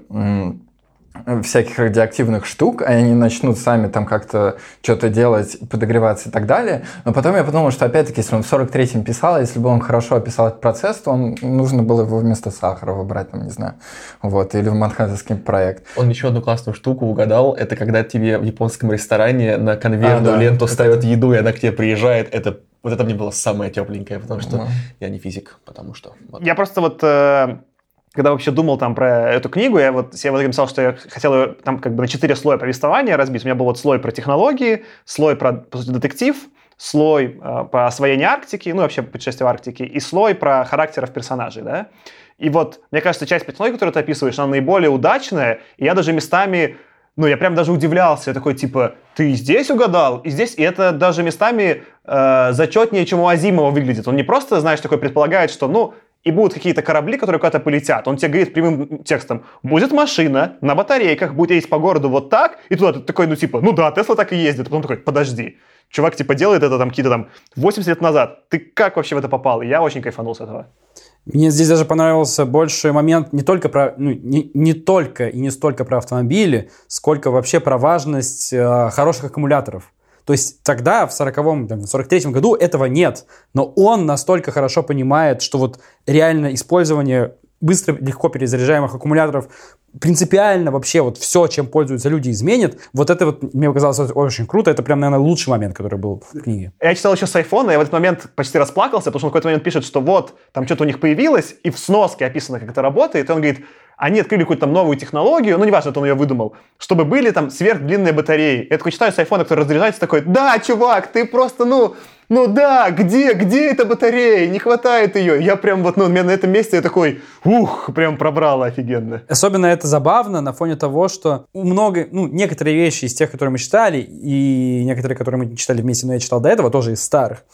всяких радиоактивных штук, и они начнут сами там как-то что-то делать, подогреваться и так далее. Но потом я подумал, что опять-таки, если он в 43-м писал, если бы он хорошо описал этот процесс, то он, нужно было его вместо сахара выбрать, там, не знаю, вот, или в Манхэттенский проект. Он еще одну классную штуку угадал, это когда тебе в японском ресторане на конвейерную а, да. ленту ставят еду, и она к тебе приезжает, это вот это мне было самое тепленькое, потому что mm я не физик, потому что... Вот. Я просто вот э, когда вообще думал там про эту книгу, я вот себе вот написал, что я хотел ее там как бы на четыре слоя повествования разбить. У меня был вот слой про технологии, слой про, по сути, детектив, слой э, по освоению Арктики, ну, вообще путешествие в Арктике, и слой про характеров персонажей, да. И вот, мне кажется, часть технологий, которую ты описываешь, она наиболее удачная, и я даже местами ну, я прям даже удивлялся. Я такой, типа, ты здесь угадал, и здесь, и это даже местами э, зачетнее, чем у Азимова выглядит. Он не просто, знаешь, такой предполагает, что, ну, и будут какие-то корабли, которые куда-то полетят. Он тебе говорит прямым текстом, будет машина на батарейках, будет ездить по городу вот так, и туда ты такой, ну типа, ну да, Тесла так и ездит. Потом такой, подожди, чувак типа делает это там какие-то там 80 лет назад. Ты как вообще в это попал? Я очень кайфанул с этого. Мне здесь даже понравился больше момент не только про, ну, не, не только и не столько про автомобили, сколько вообще про важность э, хороших аккумуляторов. То есть тогда, в 40-м, там, в 43-м году этого нет. Но он настолько хорошо понимает, что вот реально использование быстро, легко перезаряжаемых аккумуляторов принципиально вообще вот все, чем пользуются люди, изменит. Вот это вот мне показалось очень круто. Это прям, наверное, лучший момент, который был в книге. Я читал еще с айфона, и в этот момент почти расплакался, потому что он в какой-то момент пишет, что вот, там что-то у них появилось, и в сноске описано, как это работает, и он говорит, они открыли какую-то там новую технологию, ну, неважно, это он ее выдумал, чтобы были там сверхдлинные батареи. Я такой читаю с айфона, который разряжается, такой, да, чувак, ты просто, ну, ну да, где, где эта батарея? Не хватает ее. Я прям вот, ну, меня на этом месте я такой, ух, прям пробрало офигенно. Особенно это забавно на фоне того, что много, ну, некоторые вещи из тех, которые мы читали, и некоторые, которые мы читали вместе, но я читал до этого, тоже из старых,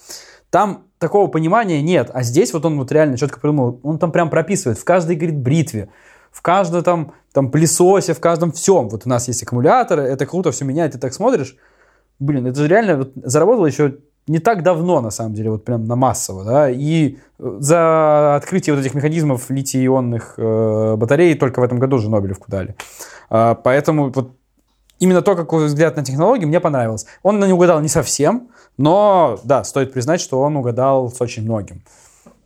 там такого понимания нет. А здесь вот он вот реально четко придумал, он там прям прописывает в каждой, говорит, бритве, в каждом там, там пылесосе, в каждом всем. Вот у нас есть аккумуляторы, это круто, все меняет, ты так смотришь. Блин, это же реально вот, заработало еще не так давно, на самом деле, вот прям на массово, да, и за открытие вот этих механизмов литий-ионных э, батарей только в этом году же Нобелевку дали. А, поэтому вот именно то, какой взгляд на технологии, мне понравилось. Он не угадал не совсем, но, да, стоит признать, что он угадал с очень многим.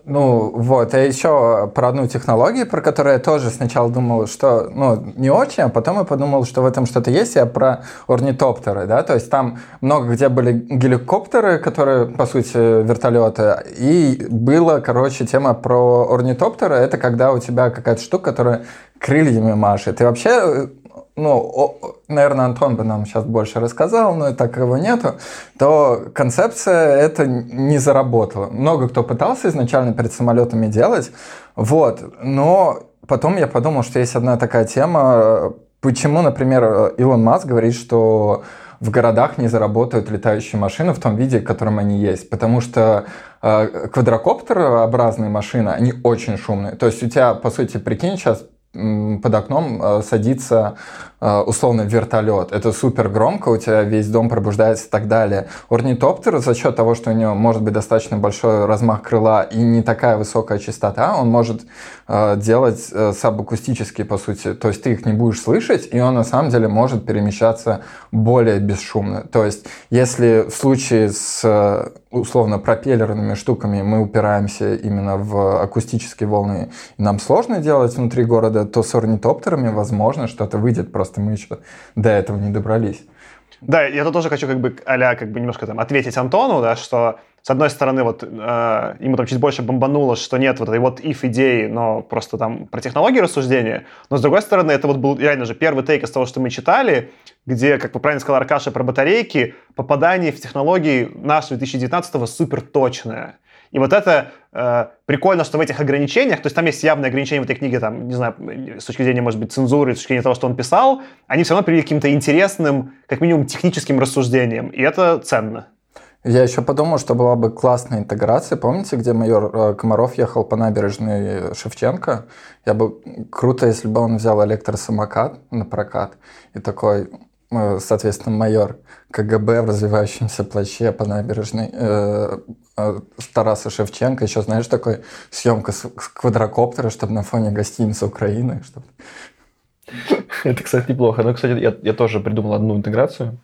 Ну, вот, а еще про одну технологию, про которую я тоже сначала думал, что, ну, не очень, а потом я подумал, что в этом что-то есть, я про орнитоптеры, да, то есть там много где были геликоптеры, которые, по сути, вертолеты, и была, короче, тема про орнитоптеры, это когда у тебя какая-то штука, которая крыльями машет. И вообще ну, о, наверное, Антон бы нам сейчас больше рассказал, но так его нету, то концепция это не заработала. Много кто пытался изначально перед самолетами делать, вот, но потом я подумал, что есть одна такая тема, почему, например, Илон Маск говорит, что в городах не заработают летающие машины в том виде, в котором они есть. Потому что э, квадрокоптерообразные машины, они очень шумные. То есть у тебя, по сути, прикинь, сейчас под окном э, садится э, условно вертолет. Это супер громко, у тебя весь дом пробуждается и так далее. Орнитоптер за счет того, что у него может быть достаточно большой размах крыла и не такая высокая частота, он может э, делать сабакустически, по сути. То есть ты их не будешь слышать, и он на самом деле может перемещаться более бесшумно. То есть если в случае с условно пропеллерными штуками мы упираемся именно в акустические волны, и нам сложно делать внутри города, то с орнитоптерами, возможно, что-то выйдет, просто мы еще до этого не добрались. Да, я тут тоже хочу как бы а как бы немножко там ответить Антону, да, что с одной стороны, вот э, ему там чуть больше бомбануло, что нет вот этой вот if идеи, но просто там про технологии рассуждения. Но с другой стороны, это вот был реально же первый тейк из того, что мы читали, где, как вы правильно сказал, Аркаша, про батарейки, попадание в технологии нашего 2019-го супер точное. И вот это э, прикольно, что в этих ограничениях, то есть там есть явные ограничения в этой книге, там, не знаю, с точки зрения, может быть, цензуры, с точки зрения того, что он писал, они все равно привели к каким-то интересным, как минимум, техническим рассуждениям. И это ценно. Я еще подумал, что была бы классная интеграция. Помните, где майор э, Комаров ехал по набережной Шевченко? Я бы круто, если бы он взял электросамокат на прокат и такой, э, соответственно, майор КГБ в развивающемся плаще по набережной э, э, Тараса Шевченко. Еще, знаешь, такой съемка с, с квадрокоптера, чтобы на фоне гостиницы Украины. Чтобы... Это, кстати, неплохо. Но, кстати, я, я тоже придумал одну интеграцию.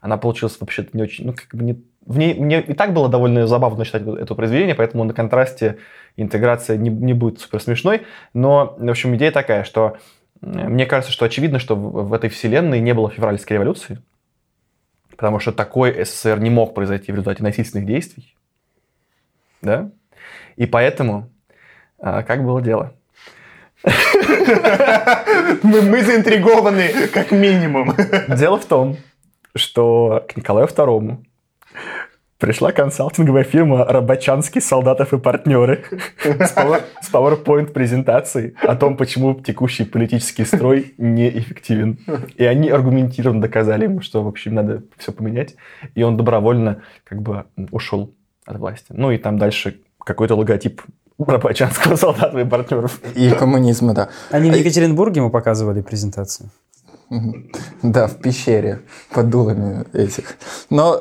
Она получилась вообще-то не очень, ну, как бы не в ней, мне и так было довольно забавно читать это произведение, поэтому на контрасте интеграция не, не будет супер смешной. Но, в общем, идея такая, что мне кажется, что очевидно, что в, в этой вселенной не было февральской революции, потому что такой СССР не мог произойти в результате насильственных действий. Да? И поэтому, а, как было дело? Мы заинтригованы, как минимум. Дело в том, что к Николаю II Пришла консалтинговая фирма «Рабочанский, солдатов и партнеры» с PowerPoint презентацией о том, почему текущий политический строй неэффективен. И они аргументированно доказали ему, что, в общем, надо все поменять. И он добровольно как бы ушел от власти. Ну и там дальше какой-то логотип Рабочанского солдата и партнеров. И коммунизма, да. Они в Екатеринбурге ему показывали презентацию. Да, в пещере под дулами этих. Но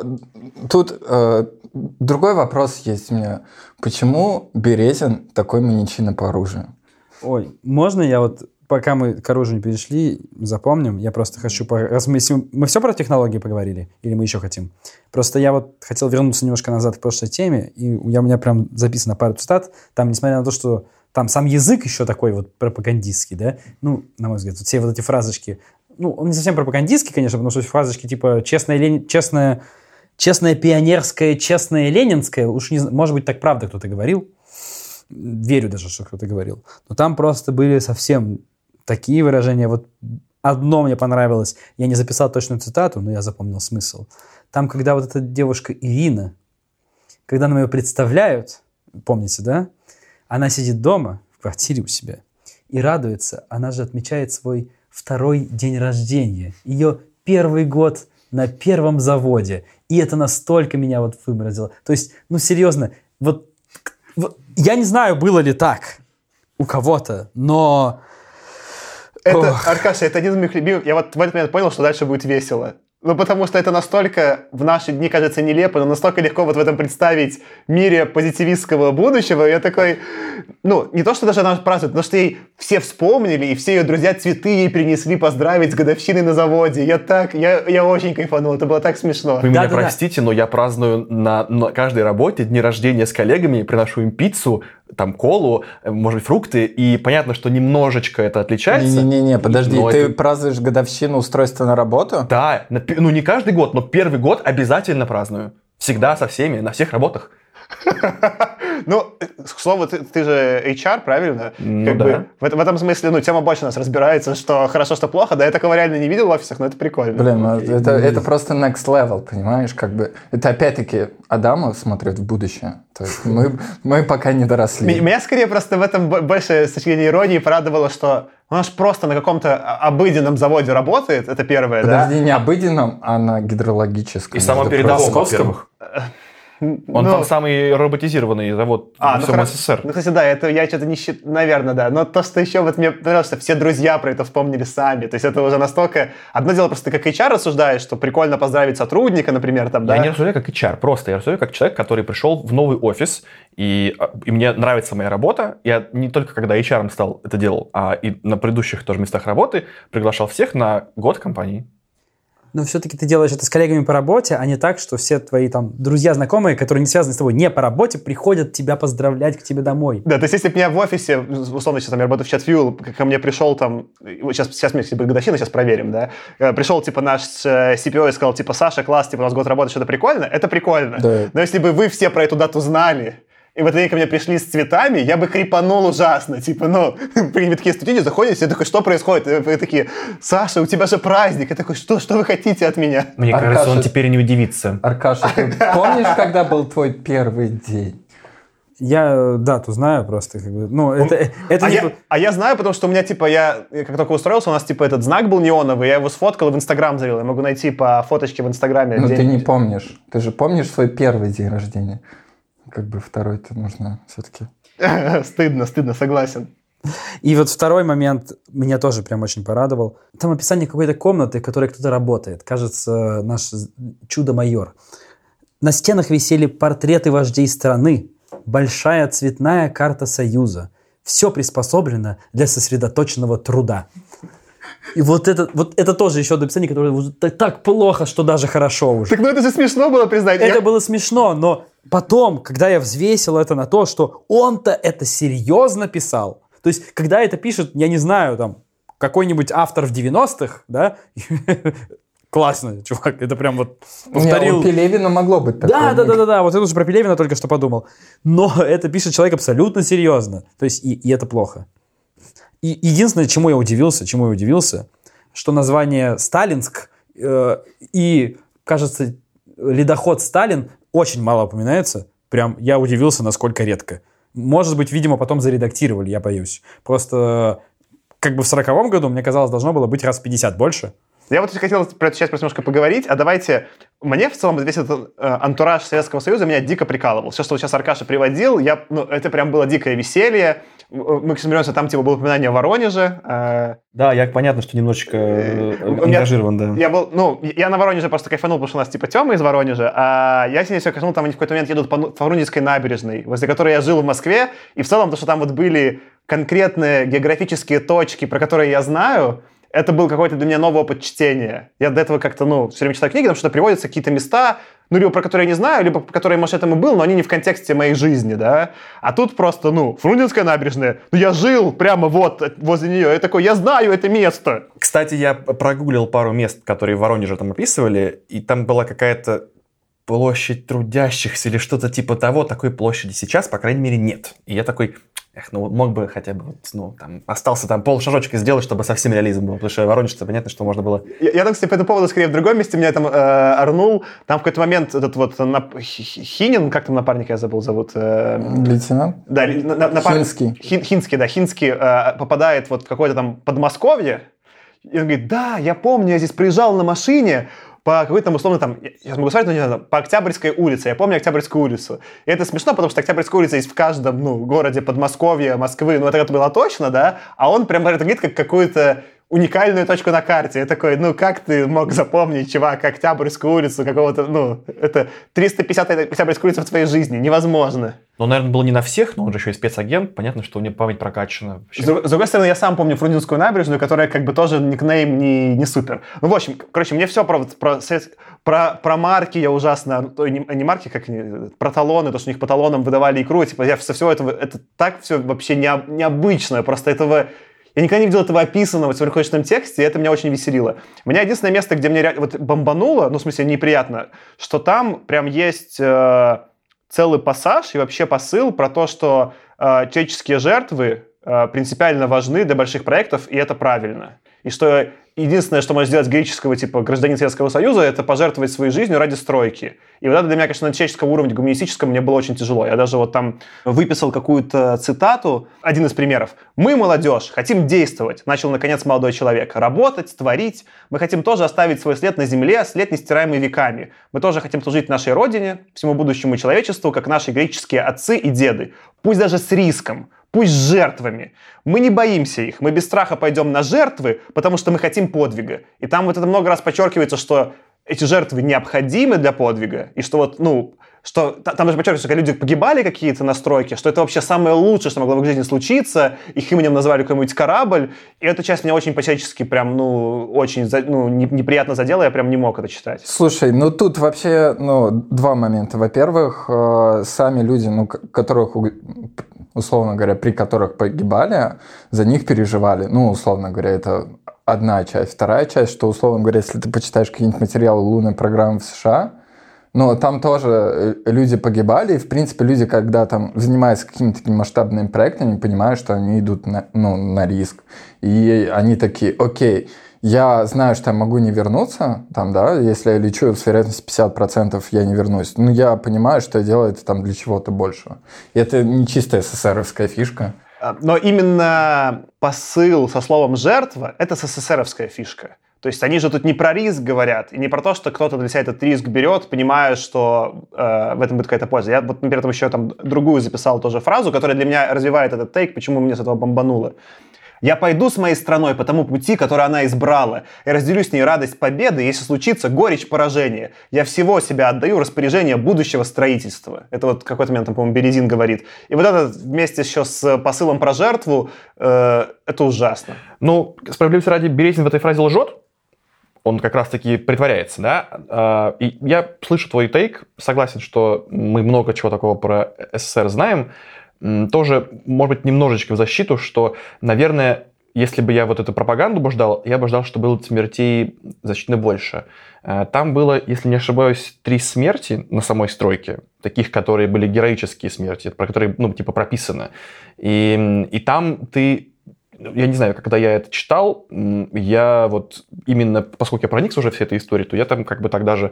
тут э, другой вопрос есть у меня. Почему Березин такой маньячина по оружию? Ой, можно я вот пока мы к оружию не перешли, запомним, я просто хочу... Раз мы, мы все про технологии поговорили, или мы еще хотим? Просто я вот хотел вернуться немножко назад к прошлой теме, и я, у меня прям записано пару цитат, там, несмотря на то, что там сам язык еще такой вот пропагандистский, да, ну, на мой взгляд, все вот эти фразочки ну, он не совсем пропагандистский, конечно, потому что фразочки типа «честная, Лени... честная, честная пионерская, честная ленинская», уж не может быть, так правда кто-то говорил. Верю даже, что кто-то говорил. Но там просто были совсем такие выражения. Вот одно мне понравилось. Я не записал точную цитату, но я запомнил смысл. Там, когда вот эта девушка Ирина, когда нам ее представляют, помните, да? Она сидит дома, в квартире у себя, и радуется. Она же отмечает свой второй день рождения, ее первый год на первом заводе. И это настолько меня вот выморозило. То есть, ну серьезно, вот, вот я не знаю, было ли так у кого-то, но... Это, Ох. Аркаша, это один из моих любимых. Я вот в этот момент понял, что дальше будет весело. Ну, потому что это настолько в наши дни кажется нелепо, но настолько легко вот в этом представить мире позитивистского будущего. Я такой, ну, не то, что даже она празднует, но что ей все вспомнили, и все ее друзья цветы ей принесли поздравить с годовщиной на заводе. Я так, я, я очень кайфанул, это было так смешно. Вы да, меня да, простите, да. но я праздную на, на каждой работе дни рождения с коллегами, приношу им пиццу, там колу, э, может быть, фрукты, и понятно, что немножечко это отличается. Не-не-не, подожди, ты это... празднуешь годовщину устройства на работу? Да, ну не каждый год, но первый год обязательно праздную. Всегда со всеми, на всех работах. Ну, к слову, ты, ты же HR, правильно? Ну, как да. бы, в, в этом смысле, ну, тема больше нас разбирается, что хорошо, что плохо. Да, я такого реально не видел в офисах, но это прикольно. Блин, ну, это, это просто next level, понимаешь? Как бы, это опять-таки Адамов смотрит в будущее. То есть мы, мы пока не доросли. Меня скорее просто в этом больше с точки зрения иронии порадовало, что он аж просто на каком-то обыденном заводе работает, это первое, Подожди, да? не обыденном, а на гидрологическом. И самом передовом, во-первых. Он ну, там самый роботизированный завод а, в ну, всем СССР. Ну, кстати, да, это я что-то не считаю, наверное, да. Но то, что еще вот мне понравилось, что все друзья про это вспомнили сами. То есть это уже настолько... Одно дело просто как HR рассуждаешь, что прикольно поздравить сотрудника, например, там, да? Я не рассуждаю как HR, просто я рассуждаю как человек, который пришел в новый офис, и, а, и мне нравится моя работа. Я не только когда HR стал это делал, а и на предыдущих тоже местах работы приглашал всех на год компании. Но все-таки ты делаешь это с коллегами по работе, а не так, что все твои там друзья, знакомые, которые не связаны с тобой не по работе, приходят тебя поздравлять к тебе домой. Да, то есть если бы меня в офисе, условно, сейчас там я работаю в чат-фьюл, ко мне пришел там, вот сейчас, сейчас мне будет годовщина, сейчас проверим, да, Э, пришел, типа, наш э, CPO и сказал, типа, Саша, класс, типа, у нас год работы, что-то прикольно, это прикольно. Да. Но если бы вы все про эту дату знали, и в этот день ко мне пришли с цветами, я бы хрипанул ужасно. Типа, ну, при такие студенты заходите, я такой, что происходит? И Вы такие, Саша, у тебя же праздник. Я такой, что, что вы хотите от меня? Мне Аркаша- кажется, он теперь не удивится. Аркаша, ты помнишь, когда был твой первый день? Я э, дату знаю просто, как бы, ну, это, это А не- я, а я знаю, потому что у меня, типа, я я как только устроился, у нас, типа, этот знак был неоновый, я его сфоткал и в Инстаграм завел. Я могу найти по фоточке в Инстаграме. Ну, ты не помнишь. Ты же помнишь свой первый день рождения? Как бы второй-то нужно все-таки. Стыдно, стыдно, согласен. И вот второй момент меня тоже прям очень порадовал. Там описание какой-то комнаты, в которой кто-то работает. Кажется, наш чудо-майор. На стенах висели портреты вождей страны, большая цветная карта Союза. Все приспособлено для сосредоточенного труда. И вот это, вот это тоже еще одно описание, которое так плохо, что даже хорошо уже. Так, ну это же смешно было признать. Это Я- было смешно, но потом, когда я взвесил это на то, что он-то это серьезно писал. То есть, когда это пишет, я не знаю, там, какой-нибудь автор в 90-х, да, классно, чувак, это прям вот Не, повторил. у Пелевина могло быть такое. Да, да, да, да, да, вот это уже про Пелевина только что подумал. Но это пишет человек абсолютно серьезно. То есть, и, и это плохо. И единственное, чему я удивился, чему я удивился, что название Сталинск э, и, кажется, ледоход Сталин очень мало упоминается. Прям я удивился, насколько редко. Может быть, видимо, потом заредактировали, я боюсь. Просто как бы в сороковом году, мне казалось, должно было быть раз в 50 больше. Я вот хотел про эту часть просто немножко поговорить, а давайте... Мне в целом весь этот э, антураж Советского Союза меня дико прикалывал. Все, что сейчас Аркаша приводил, я, ну, это прям было дикое веселье. М- Мы, кстати, беремся, там типа было упоминание о Воронеже. э, Да, я понятно, что немножечко э, ангажирован, да. Я был, ну, я на Воронеже просто кайфанул, потому что у нас типа Тёма из Воронежа, а я с ней все кайфанул, там они в какой-то момент едут по Ну- Воронежской набережной, возле которой я жил в Москве, и в целом то, что там вот были конкретные географические точки, про которые я знаю, это был какой-то для меня новый опыт чтения. Я до этого как-то, ну, все время читаю книги, там что-то приводятся какие-то места, ну, либо про которые я не знаю, либо про которые, может, этому был, но они не в контексте моей жизни, да. А тут просто, ну, Фрунзенская набережная, ну, я жил прямо вот возле нее, я такой, я знаю это место. Кстати, я прогуглил пару мест, которые в Воронеже там описывали, и там была какая-то площадь трудящихся или что-то типа того. Такой площади сейчас, по крайней мере, нет. И я такой, эх, ну вот мог бы хотя бы, вот, ну, там, остался там полшажочка сделать, чтобы совсем реализм был. Потому что Воронеж, это понятно, что можно было... Я, я там, кстати, по этому поводу скорее в другом месте меня там э, орнул. Там в какой-то момент этот вот нап- Хи- Хи- Хинин, как там напарника я забыл зовут? э, Лейтенант? да, на- на- напар- Хинский. Хин- Хинский, да, Хинский э, попадает вот в какое-то там Подмосковье, и он говорит, да, я помню, я здесь приезжал на машине по какой-то там, условно, там, я могу сказать, но не знаю, по Октябрьской улице. Я помню Октябрьскую улицу. И это смешно, потому что Октябрьская улица есть в каждом, ну, городе Подмосковья, Москвы. Ну, это было точно, да? А он прям это говорит как какую-то уникальную точку на карте. Я такой, ну, как ты мог запомнить, чувак, Октябрьскую улицу какого-то, ну, это 350 Октябрьскую улицу в твоей жизни. Невозможно. Ну, наверное, было не на всех, но он же еще и спецагент. Понятно, что у него память прокачана. Вообще. С с другой стороны, я сам помню Фрунзенскую набережную, которая как бы тоже никнейм не, не супер. Ну, в общем, короче, мне все про, про, про, про марки я ужасно... не, не марки, как про талоны, то, что у них по талонам выдавали икру. Типа, я со всего этого... Это так все вообще необ- необычно. Просто этого... Я никогда не видел этого описанного в сверхурочном тексте, и это меня очень веселило. У меня единственное место, где мне вот бомбануло, ну, в смысле, неприятно, что там прям есть э, целый пассаж и вообще посыл про то, что э, человеческие жертвы э, принципиально важны для больших проектов, и это правильно. И что единственное, что может сделать греческого типа гражданин Советского Союза, это пожертвовать своей жизнью ради стройки. И вот это для меня, конечно, на человеческом уровне гуманистическом мне было очень тяжело. Я даже вот там выписал какую-то цитату, один из примеров. «Мы, молодежь, хотим действовать», начал, наконец, молодой человек. «Работать, творить. Мы хотим тоже оставить свой след на земле, след, нестираемый веками. Мы тоже хотим служить нашей родине, всему будущему человечеству, как наши греческие отцы и деды. Пусть даже с риском, пусть жертвами. Мы не боимся их, мы без страха пойдем на жертвы, потому что мы хотим подвига. И там вот это много раз подчеркивается, что эти жертвы необходимы для подвига, и что вот, ну, что там даже подчеркивается, что люди погибали какие-то настройки, что это вообще самое лучшее, что могло в их жизни случиться, их именем назвали какой-нибудь корабль, и эта часть меня очень по-человечески прям, ну, очень ну, неприятно задела, я прям не мог это читать. Слушай, ну тут вообще, ну, два момента. Во-первых, э, сами люди, ну, которых, условно говоря, при которых погибали, за них переживали. Ну, условно говоря, это одна часть. Вторая часть, что, условно говоря, если ты почитаешь какие-нибудь материалы лунной программы в США, но там тоже э, люди погибали, и, в принципе, люди, когда там занимаются какими-то такими масштабными проектами, понимают, что они идут на, ну, на риск. И они такие, окей, я знаю, что я могу не вернуться, там, да, если я лечу с вероятностью 50% я не вернусь. Но я понимаю, что я делаю это там для чего-то большего. И это не чисто СССРовская фишка. А, но именно посыл со словом «жертва» — это СССРовская фишка. То есть они же тут не про риск говорят, и не про то, что кто-то для себя этот риск берет, понимая, что э, в этом будет какая-то польза. Я вот, например, там еще там другую записал тоже фразу, которая для меня развивает этот тейк, почему мне с этого бомбануло. Я пойду с моей страной по тому пути, который она избрала, и разделю с ней радость победы, если случится горечь поражения. Я всего себя отдаю распоряжение будущего строительства. Это вот какой-то момент, там, по-моему, Березин говорит. И вот это вместе еще с посылом про жертву, э, это ужасно. Ну, справедливости ради, Березин в этой фразе лжет, он как раз-таки притворяется, да. А, и я слышу твой тейк, согласен, что мы много чего такого про СССР знаем, тоже, может быть, немножечко в защиту, что, наверное, если бы я вот эту пропаганду бы ждал, я бы ждал, что было смертей значительно больше. Э, там было, если не ошибаюсь, три смерти на самой стройке, таких, которые были героические смерти, про которые, ну, типа, прописано. И, и там ты я не знаю, когда я это читал, я вот именно, поскольку я проникся уже всей этой историей, то я там как бы так даже,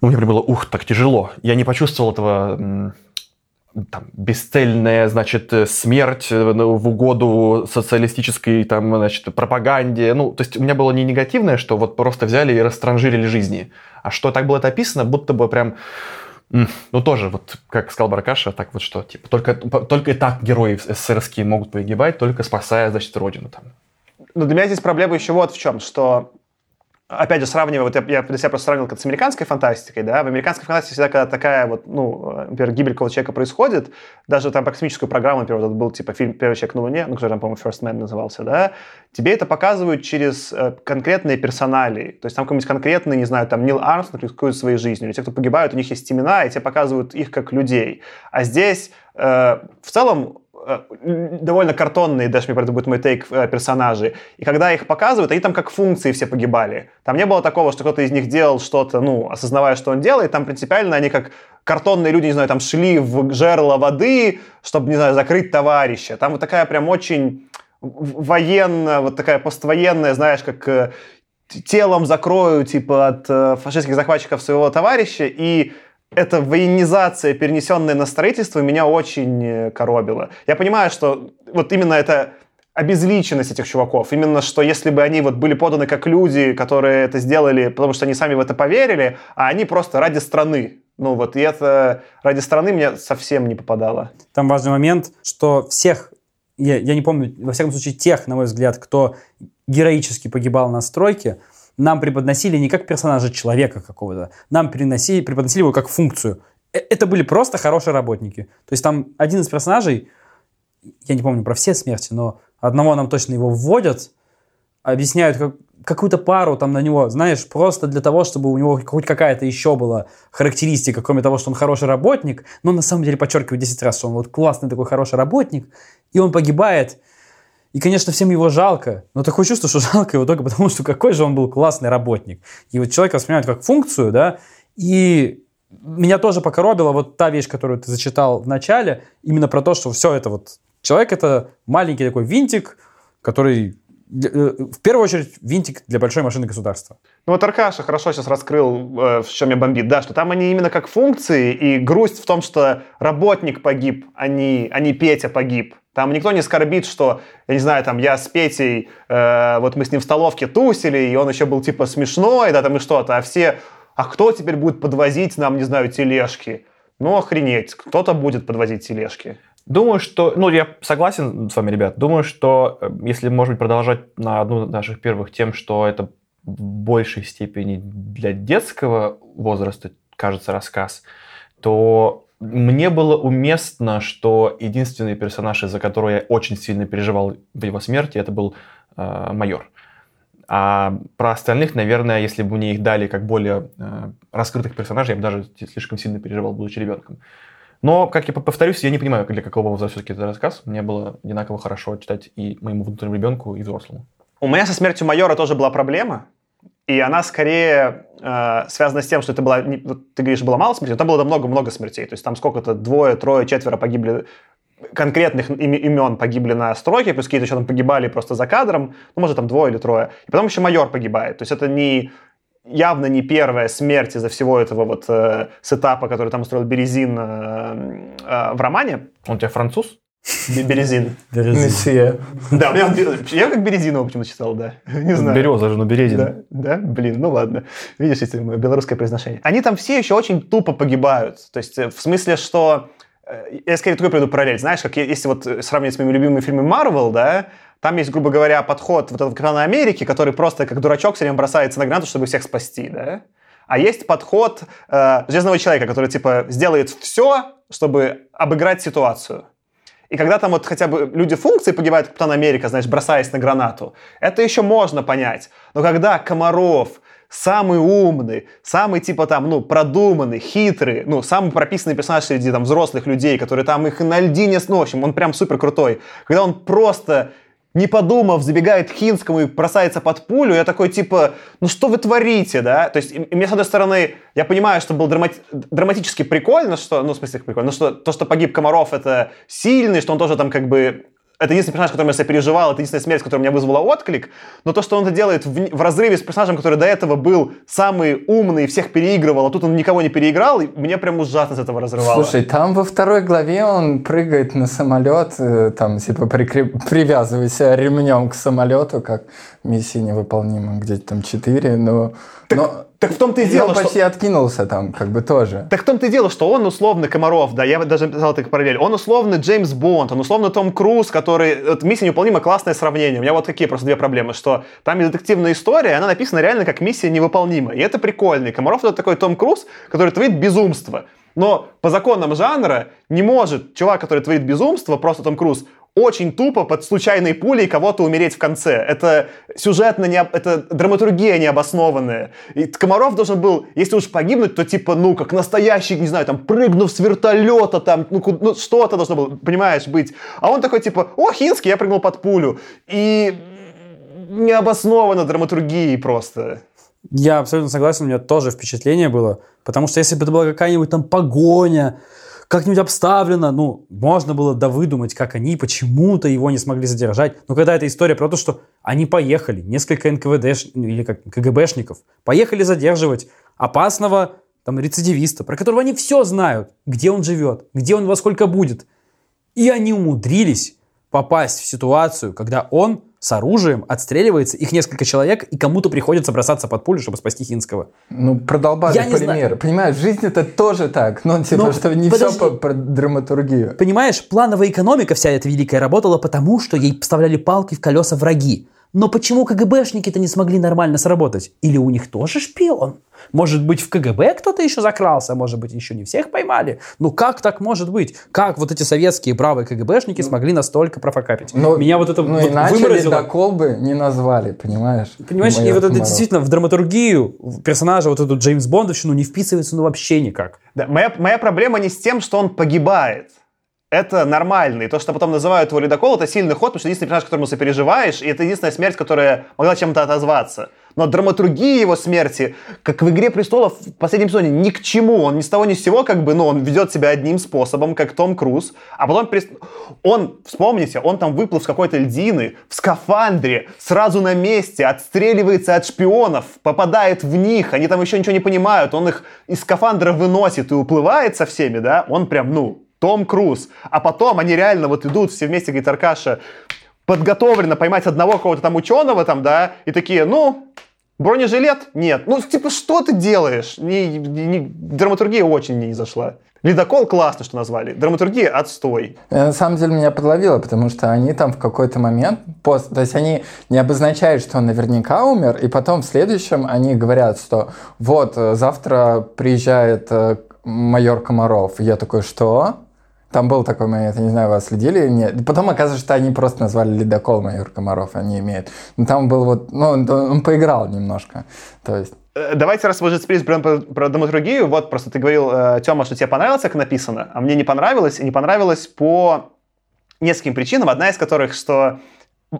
ну, мне было, ух, так тяжело. Я не почувствовал этого там, бесцельная, значит, смерть э, ну, в угоду социалистической, там, значит, пропаганде. Ну, то есть у меня было не негативное, что вот просто взяли и растранжирили жизни, а что так было это описано, будто бы прям ну, тоже, вот, как сказал Баркаша, так вот что, типа, только, только и так герои СССРские могут погибать, только спасая, значит, родину там. Ну, для меня здесь проблема еще вот в чем, что опять же, сравнивая, вот я, я для себя просто сравнил как с американской фантастикой, да, в американской фантастике всегда, когда такая вот, ну, например, гибель какого человека происходит, даже там по космическую программу, например, вот был типа фильм «Первый человек на Луне», ну, который там, по-моему, First Man назывался, да, тебе это показывают через э, конкретные персонали, то есть там какой-нибудь конкретный, не знаю, там Нил Армстронг рискует своей жизнью, или те, кто погибают, у них есть имена, и тебе показывают их как людей. А здесь э, в целом Э, довольно картонные, даже мне это будет мой тейк, э, персонажи. И когда их показывают, они там как функции все погибали. Там не было такого, что кто-то из них делал что-то, ну, осознавая, что он делает. Там принципиально они как картонные люди, не знаю, там шли в жерло воды, чтобы, не знаю, закрыть товарища. Там вот такая прям очень военная, вот такая поствоенная, знаешь, как э, телом закрою, типа, от фашистских захватчиков своего товарища, и эта военизация, перенесенная на строительство, меня очень э, коробила. Я понимаю, что вот именно это обезличенность этих чуваков. Именно что если бы они вот были поданы как люди, которые это сделали, потому что они сами в это поверили, а они просто ради страны. Ну вот, и это ради страны мне совсем не попадало. Там важный момент, что всех, я, я не помню, во всяком случае, тех, на мой взгляд, кто героически погибал на стройке, нам преподносили не как персонажа человека какого-то, нам приносили, преподносили его как функцию. Э, это были просто хорошие работники. То есть там один из персонажей, я не помню про все смерти, но одного нам точно его вводят, объясняют как, какую-то пару там на него, знаешь, просто для того, чтобы у него хоть какая-то еще была характеристика, кроме того, что он хороший работник, но на самом деле подчеркиваю 10 раз, что он вот классный такой хороший работник, и он погибает, и, конечно, всем его жалко, но такое чувство, что жалко его только потому, что какой же он был классный работник. И вот человека воспринимают как функцию, да, и меня тоже покоробила вот та вещь, которую ты зачитал в начале, именно про то, что все это вот... Человек — это маленький такой винтик, который в первую очередь винтик для большой машины государства. Ну вот Аркаша хорошо сейчас раскрыл, э, в чем я бомбит, да, что там они именно как функции, и грусть в том, что работник погиб, а не, а не Петя погиб. Там никто не скорбит, что, я не знаю, там, я с Петей, э, вот мы с ним в столовке тусили, и он еще был, типа, смешной, да, там и что-то, а все, а кто теперь будет подвозить нам, не знаю, тележки? Ну, охренеть, кто-то будет подвозить тележки. Думаю, что, ну, я согласен с вами, ребят, думаю, что э, если, может быть, продолжать на одну из наших первых тем, что это в большей степени для детского возраста, кажется, рассказ, то мне было уместно, что единственный персонаж, из-за которого я очень сильно переживал в его смерти, это был э, майор. А про остальных, наверное, если бы мне их дали как более э, раскрытых персонажей, я бы даже слишком сильно переживал, будучи ребенком. Но, как я повторюсь, я не понимаю, для какого возраста все-таки этот рассказ. Мне было одинаково хорошо читать и моему внутреннему ребенку, и взрослому. У меня со смертью майора тоже была проблема. И она скорее э, связана с тем, что это была, не, вот ты говоришь, было мало смертей, но там было много-много смертей. То есть там сколько-то, двое, трое, четверо погибли, конкретных имен погибли на стройке, плюс какие-то еще там погибали просто за кадром, ну, может, там двое или трое. И потом еще майор погибает. То есть это не явно не первая смерть из-за всего этого вот э, сетапа, который там устроил Березин э, э, в романе. Он у тебя француз? Березин. Месье. Да, у меня, я как Березинова почему-то читал, да. Не знаю. Береза же, ну Березин. Да, да, блин, ну ладно. Видишь, эти белорусское произношение. Они там все еще очень тупо погибают. То есть э, в смысле, что... э, Я скорее такой приведу параллель. Знаешь, как если вот сравнивать с моими любимыми фильмами Марвел, да, там есть, грубо говоря, подход вот этого Капитана Америки, который просто как дурачок все время бросается на гранату, чтобы всех спасти, да. А есть подход э, Железного Человека, который, типа, сделает все, чтобы обыграть ситуацию. И когда там вот хотя бы люди функции погибают, Капитан Америка, знаешь, бросаясь на гранату, это еще можно понять. Но когда Комаров, самый умный, самый типа там, ну, продуманный, хитрый, ну, самый прописанный персонаж среди там взрослых людей, который там их на льдине ночью, он прям супер крутой. Когда он просто не подумав, забегает к Хинскому и бросается под пулю, я такой, типа, ну что вы творите, да? То есть, и, и мне, с одной стороны, я понимаю, что было драмати- драматически прикольно, что, ну, в смысле, прикольно, что то, что погиб Комаров, это сильный, что он тоже там как бы это единственный персонаж, которым я сопереживал, это единственная смерть, которая меня вызвала отклик, но то, что он это делает в, в разрыве с персонажем, который до этого был самый умный, всех переигрывал, а тут он никого не переиграл, и мне прям ужасно с этого разрывало. Слушай, там во второй главе он прыгает на самолет, э, там типа прикреп... привязывайся ремнем к самолету, как миссия невыполнима, где-то там 4, но... но... так в том-то и дело, он что- почти откинулся там, как бы тоже. Так в том-то и дело, что он условно Комаров, да, я даже писал так параллель, он условно Джеймс Бонд, он условно Том Круз, который... Вот, «Миссия невыполнима» классное сравнение. У меня вот какие просто две проблемы, что там есть детективная история, она написана реально как «Миссия невыполнима», и это прикольно. И Комаров это такой Том Круз, который творит безумство. Но по законам жанра не может чувак, который творит безумство, просто Том Круз, очень тупо под случайной пулей кого-то умереть в конце. Это сюжетно, не, это драматургия необоснованная. И Комаров должен был, если уж погибнуть, то типа, ну, как настоящий, не знаю, там, прыгнув с вертолета, там, ну, ну, что-то должно было, понимаешь, быть. А он такой, типа, о, Хинский, я прыгнул под пулю. И необоснованно драматургией просто. Я абсолютно согласен, у меня тоже впечатление было. Потому что если бы это была какая-нибудь там погоня, как-нибудь обставлено, ну, можно было довыдумать, как они почему-то его не смогли задержать. Но когда эта история про то, что они поехали, несколько НКВД или как КГБшников, поехали задерживать опасного там рецидивиста, про которого они все знают, где он живет, где он во сколько будет. И они умудрились попасть в ситуацию, когда он с оружием отстреливается, их несколько человек, и кому-то приходится бросаться под пулю, чтобы спасти Хинского. Ну, продолбали Я пример. знаю. Понимаешь, жизнь это тоже так. Ну, типа, Ну, что не подожди. все по, про драматургию. Понимаешь, плановая экономика вся эта великая работала потому, что ей вставляли палки в колеса враги. Но почему КГБшники-то не смогли нормально сработать? Или у них тоже шпион? Может быть, в КГБ кто-то еще закрался? Может быть, еще не всех поймали? Ну как так может быть? Как вот эти советские бравые КГБшники смогли настолько профокапить? Ну, Меня вот это ну, вот иначе выморозило. ледокол бы не назвали, понимаешь? Понимаешь, и Майор вот это Комаров. действительно в драматургию в персонажа, вот эту Джеймс Бондовщину не вписывается ну вообще никак. Да, моя, моя проблема не с тем, что он погибает. Это нормально. И то, что потом называют его ледокол, это сильный ход, потому что единственный персонаж, которому сопереживаешь, и это единственная смерть, которая могла чем-то отозваться. Но драматургия его смерти, как в «Игре престолов» в последнем сезоне, ни к чему. Он ни с того ни с сего, как бы, ну, он ведет себя одним способом, как Том Круз, а потом перес- он, вспомните, он там выплыл с какой-то льдины, в скафандре, сразу на месте, отстреливается от шпионов, попадает в них, они там еще ничего не понимают, он их из скафандра выносит и уплывает со всеми, да, он прям, ну, Том Круз. А потом они реально вот идут все вместе, говорит Аркаша, подготовлено поймать одного какого-то там ученого там, да, и такие, ну, бронежилет? Нет. Ну, типа, что ты делаешь? Не, не- драматургия очень не зашла. Ледокол классно, что назвали. Драматургия отстой. Э, На самом деле меня подловило, потому что они там в какой-то момент, пос- то есть они не обозначают, что он наверняка умер, и потом в следующем они говорят, что вот э, завтра приезжает э, майор Комаров. Я такой, что? Там был такой момент, я не знаю, вас следили или нет. Потом оказывается, что они просто назвали ледокол майор Комаров, они имеют. Но там был вот, ну, он, он поиграл немножко. То есть Э, Давайте, раз вы уже спились про, про, про драматургию, вот просто ты говорил, э, Тёма, что тебе понравилось, как написано, а мне не понравилось, и не понравилось по нескольким причинам, одна из которых, что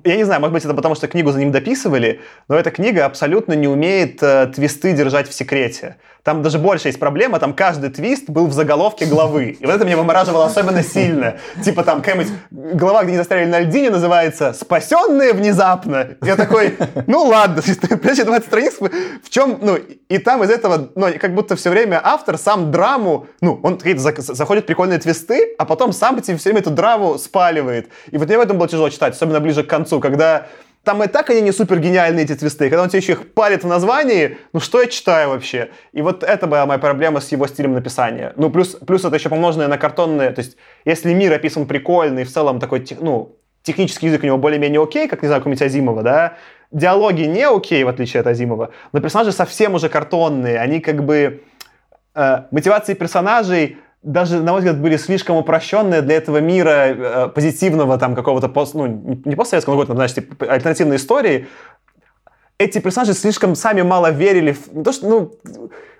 я не знаю, может быть, это потому, что книгу за ним дописывали, но эта книга абсолютно не умеет э, твисты держать в секрете. Там даже больше есть проблема, там каждый твист был в заголовке главы. И вот это меня вымораживало особенно сильно. Типа там какая-нибудь глава, где не застряли на льдине, называется «Спасенные внезапно». Я такой, ну ладно, следующие 20 страниц, в чем, ну, и там из этого, ну, как будто все время автор сам драму, ну, он заходит прикольные твисты, а потом сам все время эту драму спаливает. И вот мне в этом было тяжело читать, особенно ближе к концу, когда там и так они не супер гениальные, эти твисты. Когда он тебе еще их палит в названии, ну что я читаю вообще? И вот это была моя проблема с его стилем написания. Ну, плюс, плюс это еще помноженное на картонные. То есть, если мир описан прикольный, в целом такой, ну, технический язык у него более-менее окей, как, не знаю, какой-нибудь Азимова, да, диалоги не окей, в отличие от Азимова, но персонажи совсем уже картонные, они как бы... э, мотивации персонажей даже, на мой взгляд, были слишком упрощенные для этого мира э, позитивного там какого-то, пост, ну, не постсоветского, но знаешь, типа, альтернативной истории. Эти персонажи слишком сами мало верили в то, что, ну,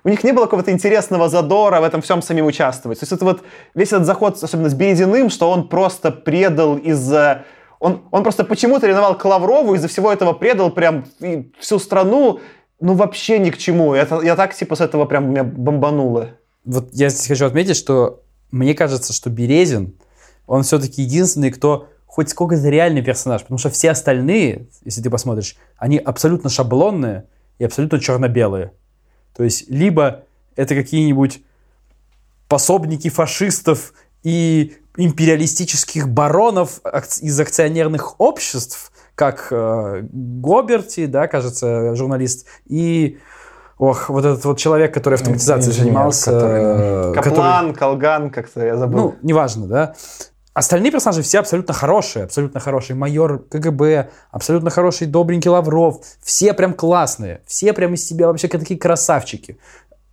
у них не было какого-то интересного задора в этом всем самим участвовать. То есть это вот весь этот заход, особенно с Березиным, что он просто предал из-за... Он, он просто почему-то ревновал к Лаврову, из-за всего этого предал прям всю страну, ну, вообще ни к чему. Это, я так, типа, с этого прям меня бомбануло. Вот я здесь хочу отметить, что мне кажется, что Березин, он все-таки единственный, кто хоть сколько-то реальный персонаж, потому что все остальные, если ты посмотришь, они абсолютно шаблонные и абсолютно черно-белые. То есть либо это какие-нибудь пособники фашистов и империалистических баронов из акционерных обществ, как э, Гоберти, да, кажется, журналист, и ох, вот этот вот человек, который автоматизацией занимался, который- который- Каплан, Колган, как-то я забыл. ну, неважно, да. Остальные персонажи все абсолютно хорошие, абсолютно хороший майор КГБ, абсолютно хороший добренький Лавров, все прям классные, все прям из себя вообще такие красавчики.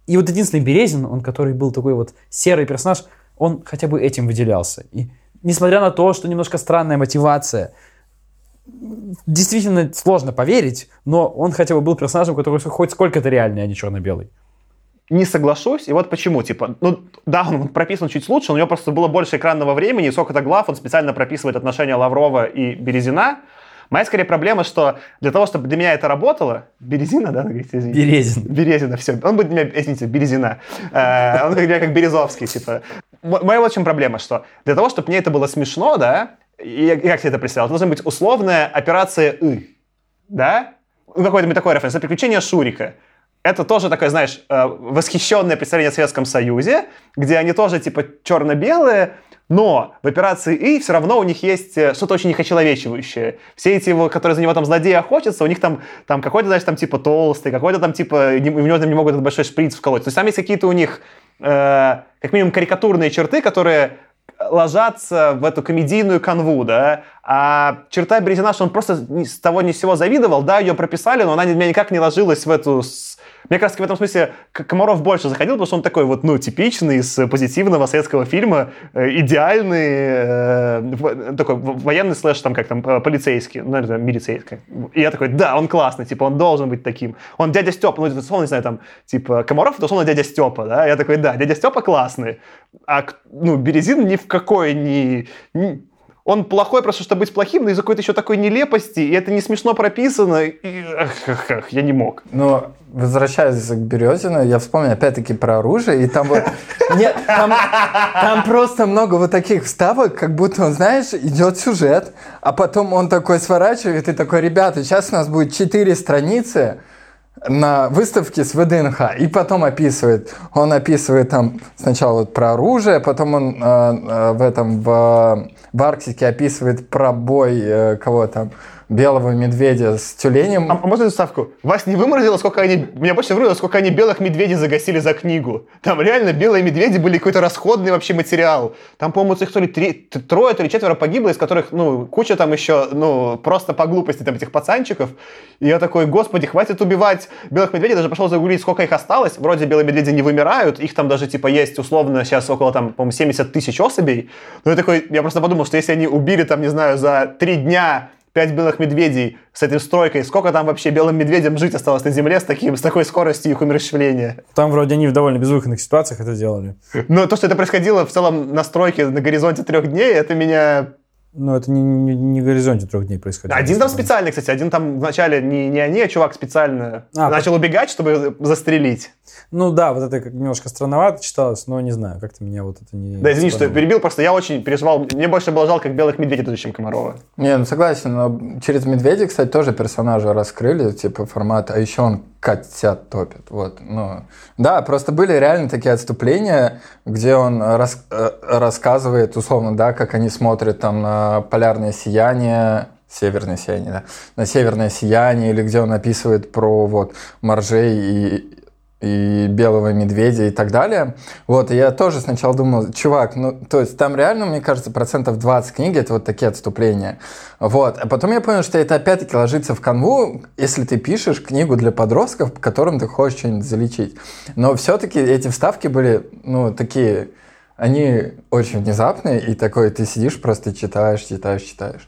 И вот единственный Березин, он который был такой вот серый персонаж, он хотя бы этим выделялся. И несмотря на то, что немножко странная мотивация, действительно сложно поверить, но он хотя бы был персонажем, который хоть сколько-то реальный, а не черно-белый. не соглашусь, и вот почему, типа, ну, да, он прописан чуть лучше, но у него просто было больше экранного времени, и сколько-то глав, он специально прописывает отношения Лаврова и Березина. Моя, скорее, проблема, что для того, чтобы для меня это работало, Березина, да, говорите, извините? Березин. Березина, все. Он будет для меня, извините, Березина. Э, Он для меня как Березовский, типа. Моя вот в чем проблема, что для того, чтобы мне это было смешно, да, я, как себе это представил, это должна быть условная операция «ы», да? Ну, какой-то такой референс. Это приключение Шурика. Это тоже такое, знаешь, э, восхищенное представление о Советском Союзе, где они тоже, типа, черно-белые, но в операции «И» все равно у них есть э, что-то очень их очеловечивающее. Все эти, его, которые за него там злодеи охотятся, у них там, там какой-то, знаешь, там типа толстый, какой-то там типа, не- в него там не могут этот большой шприц вколоть. То есть там есть какие-то у них, э, как минимум, карикатурные черты, которые ложатся в эту комедийную канву, да, а черта Березина, что он просто с того ни с сего завидовал, да, ее прописали, но она меня никак не ложилась в эту... с- Мне кажется, в этом смысле Комаров больше заходил, потому что он такой вот, ну, типичный из позитивного советского фильма, э, идеальный, э, такой военный слэш, там, как там, э, полицейский, ну, наверное, милицейский. И я такой, да, он классный, типа, он должен быть таким. Он дядя Степа, ну, условно, не знаю, там, типа, Комаров, это, условно, дядя Степа, да, я такой, да, дядя Степа классный, а, ну, Березин ни в какой не... не- он плохой просто, чтобы быть плохим, но из-за какой-то еще такой нелепости, и это не смешно прописано, и ах, ах, ах, я не мог. Но возвращаясь к Березину, я вспомнил опять-таки про оружие, и там вот... Нет, там, там просто много вот таких вставок, как будто, он, знаешь, идет сюжет, а потом он такой сворачивает и такой, ребята, сейчас у нас будет четыре страницы на выставке с ВДНХ, и потом описывает. Он описывает там сначала вот про оружие, потом он э, э, в этом в, в Арктике описывает про бой э, кого там белого медведя с тюленем. А, а можно ставку? Вас не выморозило, сколько они... Меня больше выморозило, сколько они белых медведей загасили за книгу. Там реально белые медведи были какой-то расходный вообще материал. Там, по-моему, их то ли три, трое, то ли четверо погибло, из которых, ну, куча там еще, ну, просто по глупости там этих пацанчиков. И я такой, господи, хватит убивать белых медведей. Даже пошел загуглить, сколько их осталось. Вроде белые медведи не вымирают. Их там даже, типа, есть условно сейчас около, там, по-моему, 70 тысяч особей. Ну, я такой, я просто подумал, что если они убили, там, не знаю, за три дня пять белых медведей с этой стройкой, сколько там вообще белым медведям жить осталось на Земле с, таким, с такой скоростью их умерщвления? Там вроде они в довольно безвыходных ситуациях это делали. Но то, что это происходило в целом на стройке на горизонте трех дней, это меня ну, это не, не, не горизонте трех дней происходило. Один там специально, кстати, один там вначале не, не они, а чувак специально а, начал убегать, чтобы застрелить. Ну да, вот это как немножко странновато читалось, но не знаю, как-то меня вот это не... Да, извини, что я перебил, просто я очень переживал, мне больше было жалко как белых медведей, чем Комарова. Не, ну согласен, но через медведя, кстати, тоже персонажа раскрыли, типа формат, а еще он котят топит, вот, ну... Да, просто были реально такие отступления, где он рас... Э, рассказывает, условно, да, как они смотрят там на полярное сияние, Северное сияние, да. На северное сияние, или где он описывает про вот моржей и, и белого медведя и так далее. Вот, и я тоже сначала думал, чувак, ну, то есть там реально, мне кажется, процентов 20 книги это вот такие отступления. Вот, а потом я понял, что это опять-таки ложится в канву, если ты пишешь книгу для подростков, которым ты хочешь что-нибудь залечить. Но все-таки эти вставки были, ну, такие, они очень внезапные, и такой ты сидишь, просто читаешь, читаешь, читаешь.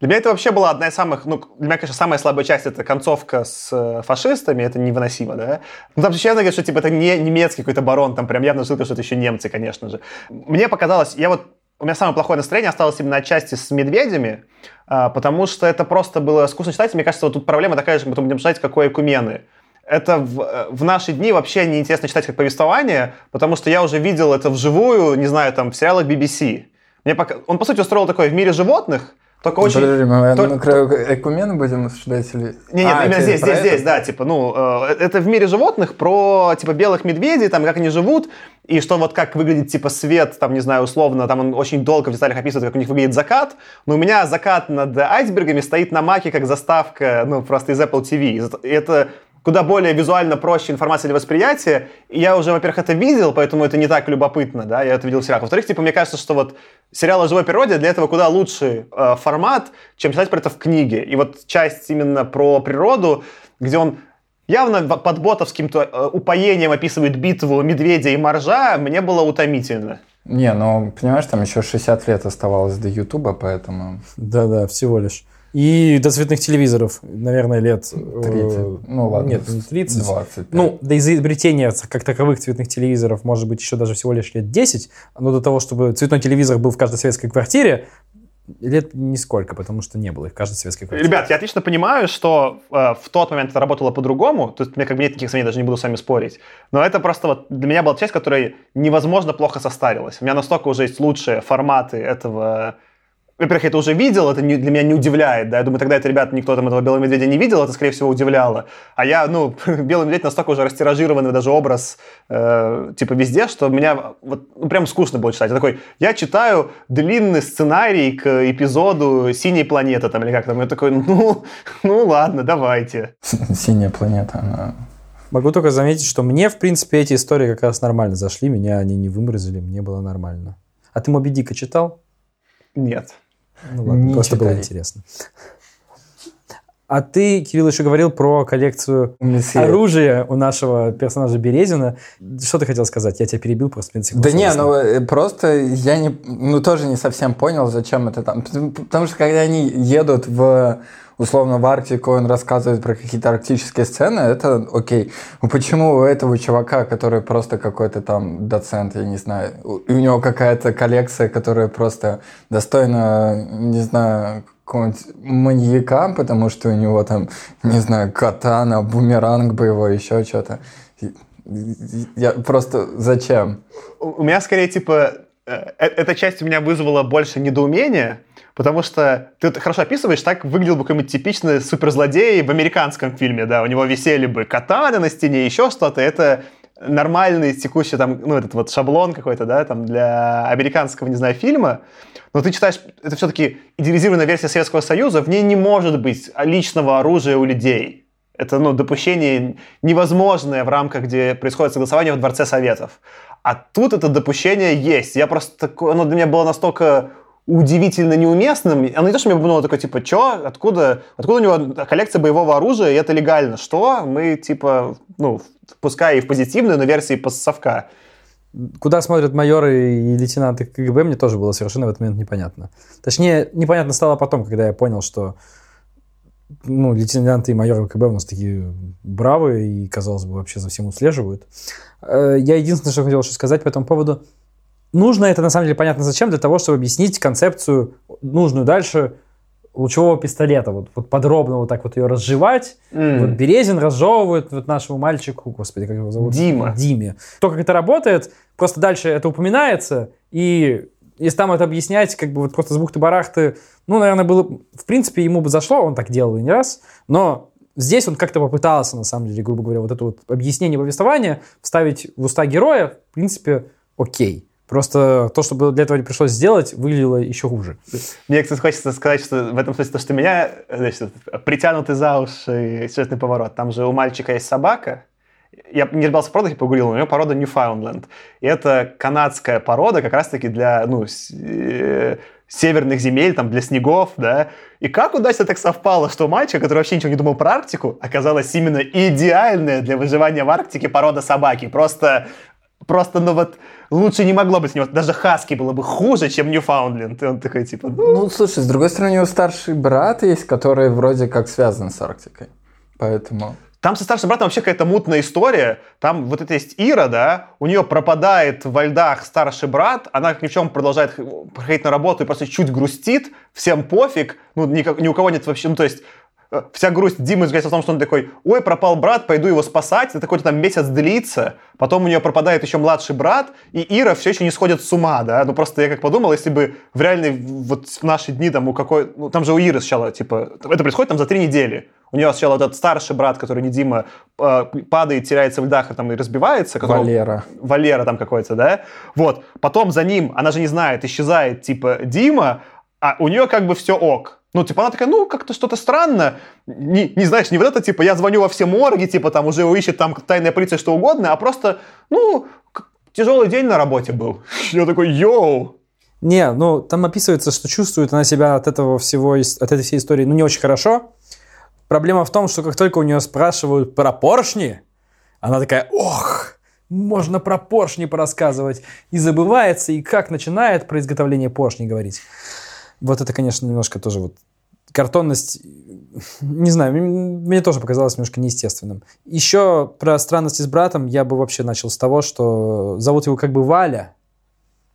Для меня это вообще была одна из самых, ну, для меня, конечно, самая слабая часть это концовка с э, фашистами, это невыносимо, да. Ну, там честно говоря, что, типа, это не немецкий какой-то барон, там прям явно ссылка, что это еще немцы, конечно же. Мне показалось, я вот, у меня самое плохое настроение осталось именно отчасти с медведями, а, потому что это просто было скучно читать, мне кажется, вот тут проблема такая же, мы будем читать, какой экумены это в, э, в наши дни вообще неинтересно читать как повествование, потому что я уже видел это вживую, не знаю, там, в сериалах BBC. Мне пока... Он, по сути, устроил такое в мире животных, только очень... Подожди, мы только... на краю экумены будем обсуждать или... Не, нет, а, именно здесь, здесь, здесь, да, типа, ну, э, это в мире животных про, типа, белых медведей, там, как они живут, и что вот как выглядит, типа, свет, там, не знаю, условно, там он очень долго в деталях описывает, как у них выглядит закат, но у меня закат над айсбергами стоит на маке как заставка, ну, просто из Apple TV. И это куда более визуально проще информация для восприятия. И я уже, во-первых, это видел, поэтому это не так любопытно, да, я это видел в сериалах. Во-вторых, типа, мне кажется, что вот сериал о живой природе для этого куда лучший э, формат, чем читать про это в книге. И вот часть именно про природу, где он явно под ботовским э, упоением описывает битву медведя и моржа, мне было утомительно. Не, ну, понимаешь, там еще 60 лет оставалось до Ютуба, поэтому... Да-да, всего лишь. И до цветных телевизоров, наверное, лет... 30. Э, ну ладно. Нет, не 30. 25. Ну, до изобретения как таковых цветных телевизоров, может быть, еще даже всего лишь лет 10. Но до того, чтобы цветной телевизор был в каждой советской квартире, лет нисколько, потому что не было их в каждой советской квартире. Ребят, я отлично понимаю, что э, в тот момент это работало по-другому. То есть мне как бы нет никаких сомнений, даже не буду с вами спорить. Но это просто вот для меня была часть, которая невозможно плохо состарилась. У меня настолько уже есть лучшие форматы этого во-первых, я это уже видел, это не, для меня не удивляет, да, я думаю, тогда это, ребят, никто там этого белого медведя не видел, это, скорее всего, удивляло. А я, ну, белый медведь настолько уже растиражированный даже образ, э, типа, везде, что меня вот, ну, прям скучно было читать. Я такой, я читаю длинный сценарий к эпизоду «Синей планеты», там, или как там, я такой, ну, ну ладно, давайте. «Синяя планета», она... Могу только заметить, что мне, в принципе, эти истории как раз нормально зашли, меня они не выморозили, мне было нормально. А ты «Моби Дика» читал? Нет. Ну ладно, не просто читай. было интересно. А ты, Кирилл, еще говорил про коллекцию Мессия. оружия у нашего персонажа Березина. Что ты хотел сказать? Я тебя перебил просто 15 секунд. Да не, ну э, просто я не, ну тоже не совсем понял, зачем это там. Потому что когда они едут в условно в Арктику, он рассказывает про какие-то арктические сцены, это окей. Ну почему у этого чувака, который просто какой-то там доцент, я не знаю, у, у него какая-то коллекция, которая просто достойна, не знаю, какого-нибудь маньяка, потому что у него там, не знаю, катана, бумеранг боевой, еще что-то. Я просто зачем? У меня скорее типа э, э, эта часть у меня вызвала больше недоумения, Потому что ты хорошо описываешь, так выглядел бы какой-нибудь типичный суперзлодей в американском фильме, да, у него висели бы катаны на стене, еще что-то, это нормальный текущий там, ну, этот вот шаблон какой-то, да, там для американского, не знаю, фильма. но ты читаешь, это все-таки идеализированная версия Советского Союза, в ней не может быть личного оружия у людей. Это ну, допущение невозможное в рамках, где происходит согласование в Дворце Советов. А тут это допущение есть. Я просто оно для меня было настолько удивительно неуместным. Оно не то, что мне было такое, типа, что, откуда, откуда у него коллекция боевого оружия, и это легально? Что? Мы, типа, ну, пускай и в позитивную, но версии постсовка. Куда смотрят майоры и лейтенанты КГБ, мне тоже было совершенно в этот момент непонятно. Точнее, непонятно стало потом, когда я понял, что ну, лейтенанты и майоры КГБ у нас такие бравые и, казалось бы, вообще за всем услеживают. Э, я единственное, что хотел еще сказать по этому поводу. Нужно это, на самом деле, понятно зачем, для того, чтобы объяснить концепцию, нужную дальше, лучевого пистолета. Вот, вот подробно вот так вот ее разжевать. Mm. Вот Березин разжевывает вот нашему мальчику, господи, как его зовут? Дима. Диме. То, как это работает, просто дальше это упоминается, и если там это объяснять, как бы вот просто с бухты-барахты, ну, наверное, было, в принципе, ему бы зашло, он так делал и не раз, но здесь он как-то попытался, на самом деле, грубо говоря, вот это вот объяснение повествования вставить в уста героя, в принципе, окей. Просто то, что для этого не пришлось сделать, выглядело еще хуже. Мне, кстати, хочется сказать, что в этом смысле то, что меня значит, притянутый за уши сюжетный поворот. Там же у мальчика есть собака, я не разбирался в породах, я погуглил, у него порода Newfoundland. И это канадская порода как раз-таки для, ну, э, северных земель, там, для снегов, да. И как удачно так совпало, что у мальчика, который вообще ничего не думал про Арктику, оказалась именно идеальная для выживания в Арктике порода собаки. Просто, просто, ну вот, лучше не могло быть у него. Даже Хаски было бы хуже, чем Ньюфаундленд. И он такой, типа... Ну, ну слушай, с другой стороны, у него старший брат есть, который вроде как связан с Арктикой. Поэтому... Там со старшим братом вообще какая-то мутная история. Там вот это есть Ира, да, у нее пропадает во льдах старший брат, она как ни в чем продолжает ходить на работу и просто чуть грустит, всем пофиг, ну, ни, ни у кого нет вообще, ну, то есть вся грусть Димы изгорается в том, что он такой, ой, пропал брат, пойду его спасать, это какой-то там месяц длится, потом у нее пропадает еще младший брат, и Ира все еще не сходит с ума, да, ну просто я как подумал, если бы в реальной, вот в наши дни там у какой, ну там же у Иры сначала, типа, это происходит там за три недели, у нее сначала этот старший брат, который не Дима, э, падает, теряется в льдах и там и разбивается. Которого... Валера. Валера там какой-то, да? Вот. Потом за ним, она же не знает, исчезает типа Дима, а у нее как бы все ок. Ну, типа, она такая, ну, как-то что-то странно. Не, не знаешь, не вот это, типа, я звоню во все морги, типа, там уже ищет там тайная полиция, что угодно, а просто, ну, тяжелый день на работе был. Я такой, йоу, не, ну там описывается, что чувствует она себя от этого всего, от этой всей истории, ну не очень хорошо. Проблема в том, что как только у нее спрашивают про поршни, она такая, ох, можно про поршни порассказывать. И забывается, и как начинает про изготовление поршней говорить. Вот это, конечно, немножко тоже вот картонность, не знаю, мне тоже показалось немножко неестественным. Еще про странности с братом я бы вообще начал с того, что зовут его как бы Валя,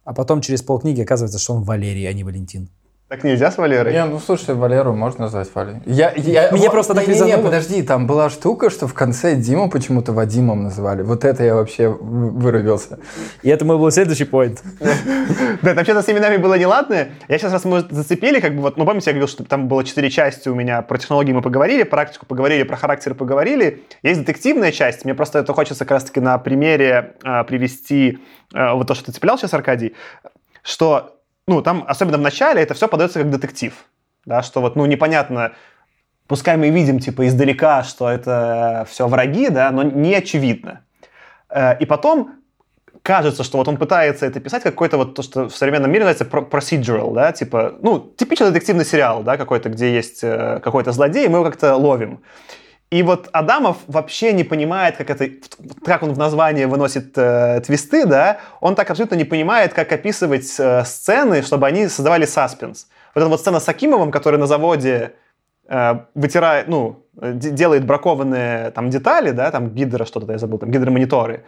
а потом через полкниги оказывается, что он Валерий, а не Валентин. Так нельзя с Валерой? Не, ну слушай, Валеру можно назвать Валей. Я, я, Мне вот, просто так не, не, не, подожди, там была штука, что в конце Диму почему-то Вадимом называли. Вот это я вообще вырубился. И это мой был следующий поинт. Да, там что-то с именами было неладное. Я сейчас, раз мы зацепили, как бы вот, ну помните, я говорил, что там было четыре части у меня, про технологии мы поговорили, практику поговорили, про характер поговорили. Есть детективная часть, мне просто это хочется как раз-таки на примере а, привести а, вот то, что ты цеплял сейчас, Аркадий, что ну, там, особенно в начале, это все подается как детектив. Да, что вот, ну, непонятно, пускай мы видим, типа, издалека, что это все враги, да, но не очевидно. Э, и потом кажется, что вот он пытается это писать какой-то вот то, что в современном мире называется procedural, да, типа, ну, типичный детективный сериал, да, какой-то, где есть э, какой-то злодей, и мы его как-то ловим. И вот Адамов вообще не понимает, как это, как он в название выносит э, твисты, да, он так абсолютно не понимает, как описывать э, сцены, чтобы они создавали саспенс. Вот эта вот сцена с Акимовым, который на заводе э, вытирает, ну, делает бракованные там детали, да, там гидро что-то я забыл, там гидромониторы,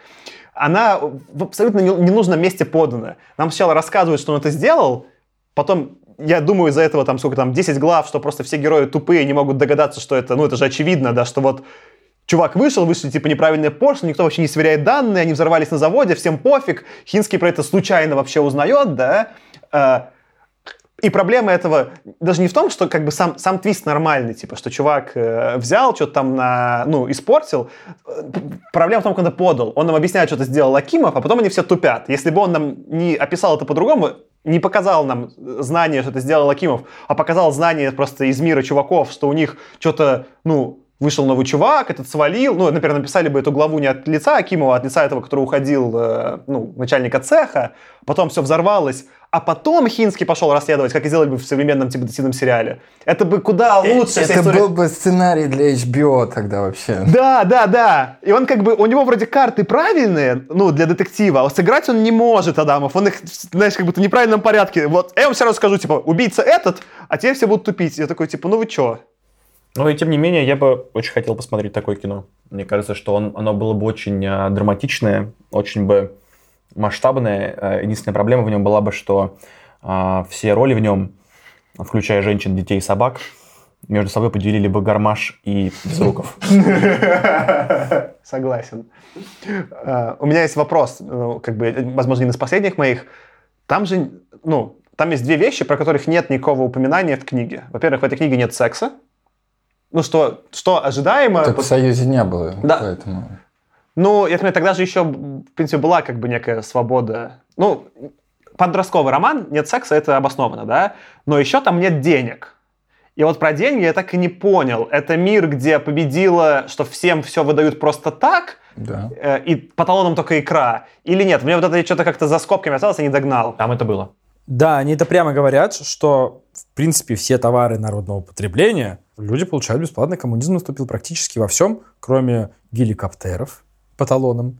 она в абсолютно ненужном месте подана. Нам сначала рассказывают, что он это сделал, потом я думаю, из-за этого там сколько там, 10 глав, что просто все герои тупые, не могут догадаться, что это, ну это же очевидно, да, что вот чувак вышел, вышли типа неправильные поршни, никто вообще не сверяет данные, они взорвались на заводе, всем пофиг, Хинский про это случайно вообще узнает, да, а, и проблема этого даже не в том, что как бы сам, сам твист нормальный, типа, что чувак э, взял, что-то там на, ну, испортил. Проблема в том, это подал. Он нам объясняет, что это сделал Акимов, а потом они все тупят. Если бы он нам не описал это по-другому, не показал нам знание, что это сделал Акимов, а показал знание просто из мира чуваков, что у них что-то, ну, вышел новый чувак, этот свалил. Ну, например, написали бы эту главу не от лица Акимова, а от лица этого, который уходил, э, ну, начальника цеха. Потом все взорвалось. А потом Хинский пошел расследовать, как и сделали бы в современном типа детективном сериале. Это бы куда лучше. вся Это история. был бы сценарий для HBO тогда вообще. Да, да, да. И он как бы, у него вроде карты правильные, ну, для детектива, а сыграть он не может, Адамов. Он их, знаешь, как будто в неправильном порядке. Вот, я вам все равно скажу, типа, убийца этот, а те все будут тупить. Я такой, типа, ну вы чё? Ну и тем не менее, я бы очень хотел посмотреть такое кино. Мне кажется, что он, оно было бы очень э, драматичное, очень бы масштабное. Э, единственная проблема в нем была бы, что э, все роли в нем, включая женщин, детей и собак, между собой поделили бы Гармаш и Безруков. Согласен. А, У меня есть вопрос, ну, как бы, возможно, один из последних моих. Там же, ну, там есть две вещи, про которых нет никакого упоминания в книге. Во-первых, в этой книге нет секса. Ну, что, что ожидаемо. Так в Союзе не было. Да. Поэтому... Ну, я понимаю, тогда же еще, в принципе, была как бы некая свобода. Ну, подростковый роман, нет секса, это обоснованно, да? Но еще там нет денег. И вот про деньги я так и не понял. Это мир, где победила, что всем все выдают просто так, Да. э, и по талонам только икра. Или нет? Мне вот это что-то как-то за скобками осталось, я не догнал. Там это было. Да, они это прямо говорят, что, в принципе, все товары народного потребления люди получают бесплатно. Коммунизм наступил практически во всем, кроме геликоптеров по талонам,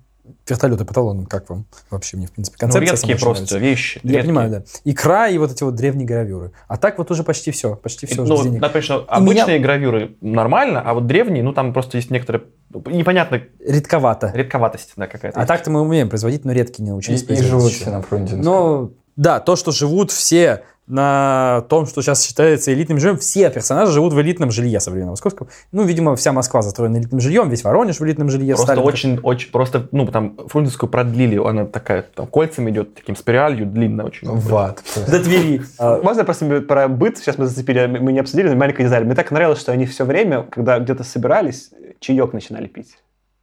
вертолеты по талонам. Как вам вообще? Мне, в принципе, Ну, концепция редкие сама очень просто нравится. вещи. Я редкие. понимаю, да. Икра и вот эти вот древние гравюры. А так вот уже почти все. Почти все. ну, без денег. надо понять, что И обычные гравюры нормально, а вот древние, ну, там просто есть некоторая непонятная Редковато. редковатость да, какая-то. А так-то мы умеем производить, но редкие не И, научились и производить живут все на Фрунзенском. Ну, да, то, что живут все на том, что сейчас считается элитным жильем, все персонажи живут в элитном жилье современного Московского. Ну, видимо, вся Москва застроена элитным жильем, весь Воронеж в элитном жилье. Просто Сталин- очень, очень, просто, ну, там, Фрунзенскую продлили, она такая, там, кольцами идет, таким спиралью, длинная очень. В ад. До Твери. А, Можно просто про быт, сейчас мы зацепили, мы не обсудили, но маленькая деталь. Мне так нравилось, что они все время, когда где-то собирались, чаек начинали пить.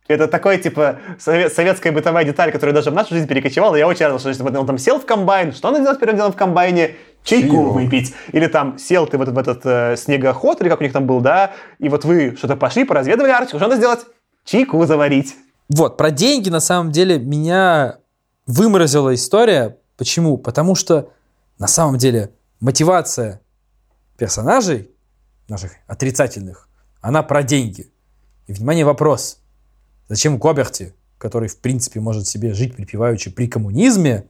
Это такой, типа, сове- советская бытовая деталь, которая даже в нашу жизнь перекочевала. Я очень рад, что если бы он там сел в комбайн, что он делает первым делом в комбайне? Чайку Чаек. выпить. Или там сел ты в этот, в этот э, снегоход, или как у них там был, да, и вот вы что-то пошли, поразведывали Арктику, что надо сделать? Чайку заварить. Вот, про деньги, на самом деле, меня выморозила история. Почему? Потому что, на самом деле, мотивация персонажей, наших отрицательных, она про деньги. И, внимание, вопрос. Зачем Гоберти, который, в принципе, может себе жить припеваючи при коммунизме,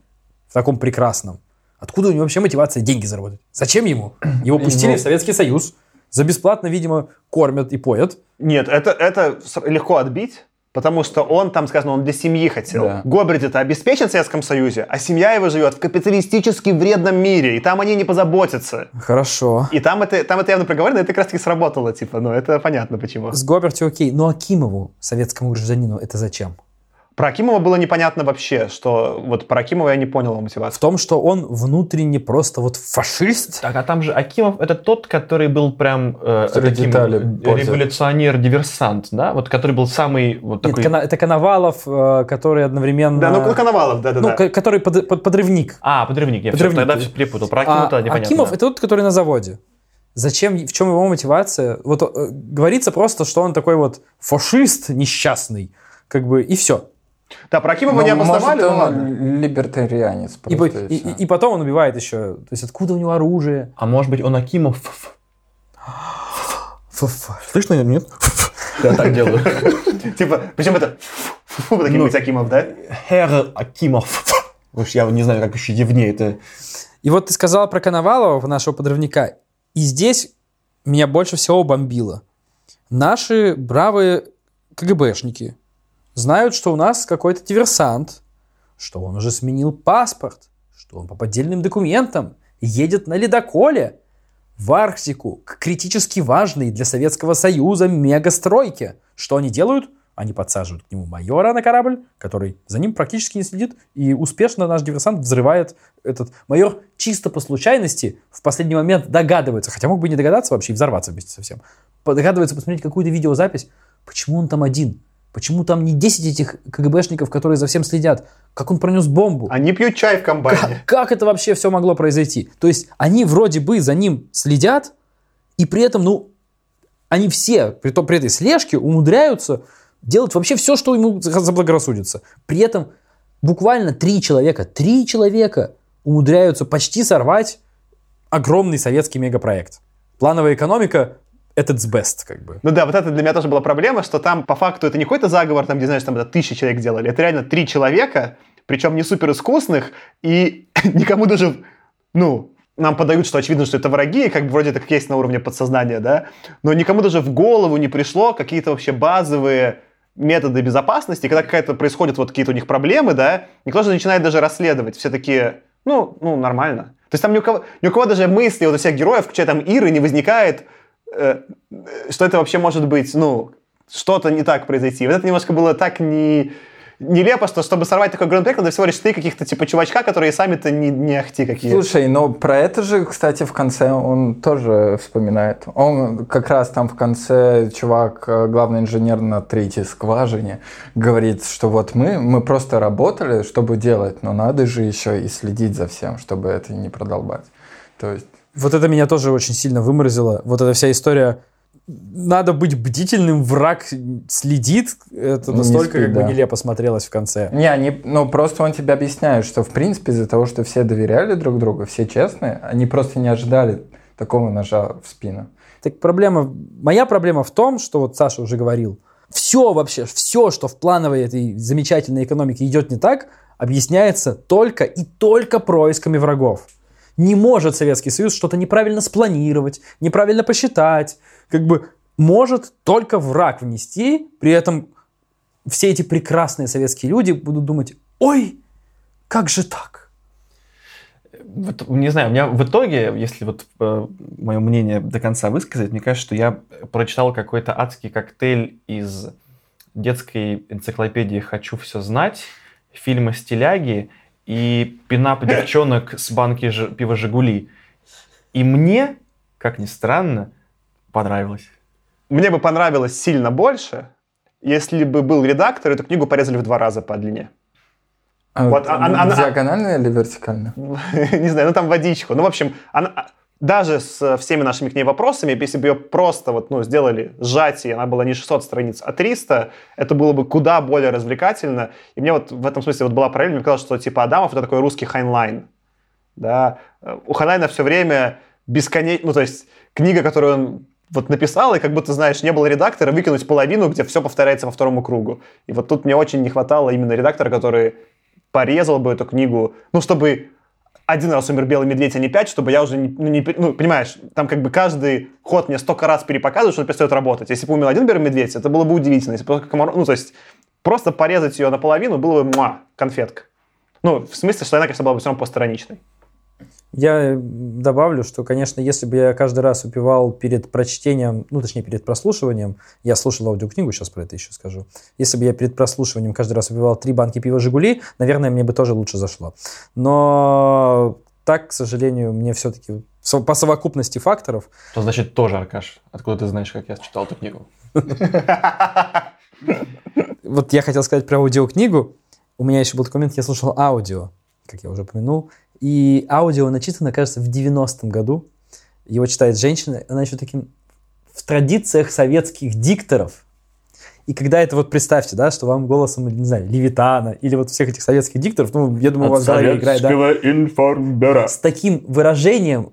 в таком прекрасном, откуда у него вообще мотивация деньги заработать? Зачем ему? Его пустили Его- в Советский Союз, за бесплатно, видимо, кормят и поят. Нет, это, это легко отбить, потому что он, там сказано, он для семьи хотел. Да. Гоберт это обеспечен в Советском Союзе, а семья его живет в капиталистически вредном мире, и там они не позаботятся. Хорошо. И там это, там это явно проговорено, это как раз таки сработало, типа, ну это понятно почему. С Гоберти окей, но Акимову, советскому гражданину, это зачем? Про Акимова было непонятно вообще, что вот про Акимова я не понял его В мотивацию. том, что он внутренне просто вот фашист. Так, а там же Акимов это тот, который был прям э, Который таким революционер-диверсант, да? Вот который был самый вот Нет, такой... Кона- это Коновалов, э, который одновременно... Да, ну, Коновалов, да-да-да. Ну, ко- который под- под- подрывник. А, подрывник. Я Подрывник. тогда все перепутал. Про А Акимова-то непонятно. Акимов да. это тот, который на заводе. Зачем, в чем его мотивация? Вот э, говорится просто, что он такой вот фашист несчастный, как бы, и все. Да, про Акимова Ну, не обосновали, может, ну он ладно. либертарианец И, просто, и- всё. и- и потом он убивает еще. То есть откуда у него оружие? А может быть, он Акимов... Слышно или нет? Я так делаю. Типа, причем это таким Ну. быть Акимов, да? Хер Акимов. Уж я не знаю, как еще евнее это... И вот ты сказал про Коновалова, нашего подрывника. И здесь меня больше всего бомбило. Наши бравые КГБшники знают, что у нас какой-то диверсант, что он уже сменил паспорт, что он по поддельным документам едет на ледоколе в Арктику к критически важной для Советского Союза мегастройке. Что они делают? Они подсаживают к нему майора на корабль, который за ним практически не следит, и успешно наш диверсант взрывает этот майор чисто по случайности в последний момент догадывается, хотя мог бы не догадаться вообще и взорваться вместе со всем, догадывается посмотреть какую-то видеозапись, почему он там один, Почему там не 10 этих КГБшников, которые за всем следят? Как он пронес бомбу? Они пьют чай в Как, комбайне. как это вообще все могло произойти? То есть они вроде бы за ним следят, и при этом, ну, они все при, то, при этой слежке умудряются делать вообще все, что ему за- заблагорассудится. При этом буквально три человека, три человека умудряются почти сорвать огромный советский мегапроект. Плановая экономика its best, как бы. Ну да, вот это для меня тоже была проблема, что там по факту это не какой-то заговор, там, где, знаешь, там это тысячи человек делали. Это реально три человека, причем не супер искусных, и никому даже, ну, нам подают, что очевидно, что это враги, и как бы вроде это как есть на уровне подсознания, да, но никому даже в голову не пришло какие-то вообще базовые методы безопасности, когда какая-то происходит вот какие-то у них проблемы, да, никто же начинает даже расследовать, все такие, ну, ну, нормально. То есть там ни у кого, ни у кого даже мысли вот у всех героев, включая там Иры, не возникает, э, что это вообще может быть, ну, что-то не так произойти. Вот это немножко было так не, нелепо, что чтобы сорвать такой огромный проект, надо всего лишь три каких-то типа чувачка, которые сами-то не, не ахти какие. Слушай, но про это же, кстати, в конце он тоже вспоминает. Он как раз там в конце, чувак, э, главный инженер на третьей скважине, говорит, что вот мы, мы просто работали, чтобы делать, но надо же еще и следить за всем, чтобы это не продолбать. То есть Вот это меня тоже очень сильно выморозило. Вот эта вся история. Надо быть бдительным, враг следит. Это Не настолько спит, как бы да. нелепо смотрелось в конце. Не, они, ну просто он тебе объясняет, что в принципе из-за того, что все доверяли друг другу, все честные, они просто не ожидали такого ножа в спину. Так проблема, моя проблема в том, что вот Саша уже говорил, все вообще, все, что в плановой этой замечательной экономике идет не так, объясняется только и только происками врагов. Не может Советский Союз что-то неправильно спланировать, неправильно посчитать. Как бы может только враг внести, при этом все эти прекрасные советские люди будут думать, ой, как же так? Вот, не знаю, у меня в итоге, если вот мое мнение до конца высказать, мне кажется, что я прочитал какой-то адский коктейль из детской энциклопедии «Хочу все знать», фильма «Стиляги» и пинап девчонок с банки ж- пива «Жигули». И мне, как ни странно, понравилось. Мне бы понравилось сильно больше, если бы был редактор, эту книгу порезали в два раза по длине. А Вот, а- она- она- диагонально или вертикально? Не знаю, ну там водичку. Ну, в общем, она, даже с всеми нашими к ней вопросами, если бы ее просто вот, ну, сделали сжатие, она была не 600 страниц, а 300, это было бы куда более развлекательно. И мне вот в этом смысле вот была параллель, мне казалось, что типа Адамов это такой русский Хайнлайн. Да? У Хайнлайна все время бесконечно, ну, то есть книга, которую он вот написал, и как будто, знаешь, не было редактора, выкинуть половину, где все повторяется по второму кругу. И вот тут мне очень не хватало именно редактора, который порезал бы эту книгу, ну, чтобы один раз умер белый медведь, а не пять, чтобы я уже не, ну, не ну, понимаешь, там как бы каждый ход мне столько раз перепоказывают, что он перестает работать. Если бы умер один белый медведь, это было бы удивительно. Если бы комар- ну, то есть просто порезать ее наполовину было бы муа, конфетка. Ну, в смысле, что она, конечно, была бы все равно постраничной. Я добавлю, что, конечно, если бы я каждый раз упивал перед прочтением, ну, точнее, перед прослушиванием, я слушал аудиокнигу, сейчас про это еще скажу, если бы я перед прослушиванием каждый раз упивал три банки пива «Жигули», наверное, мне бы тоже лучше зашло. Но так, к сожалению, мне все-таки по совокупности факторов Что значит тоже, Аркаш? Откуда ты знаешь, как я читал эту книгу? Вот я хотел сказать про аудиокнигу. У меня еще был момент, я слушал аудио, как я уже упомянул. И аудио начитано, кажется, в 90-м году. Его читает женщина, она еще таким в традициях советских дикторов. И когда это вот представьте, да, что вам голосом, не знаю, Левитана или вот всех этих советских дикторов, ну, я думаю, у вас голове играет, да, информбюро. с таким выражением,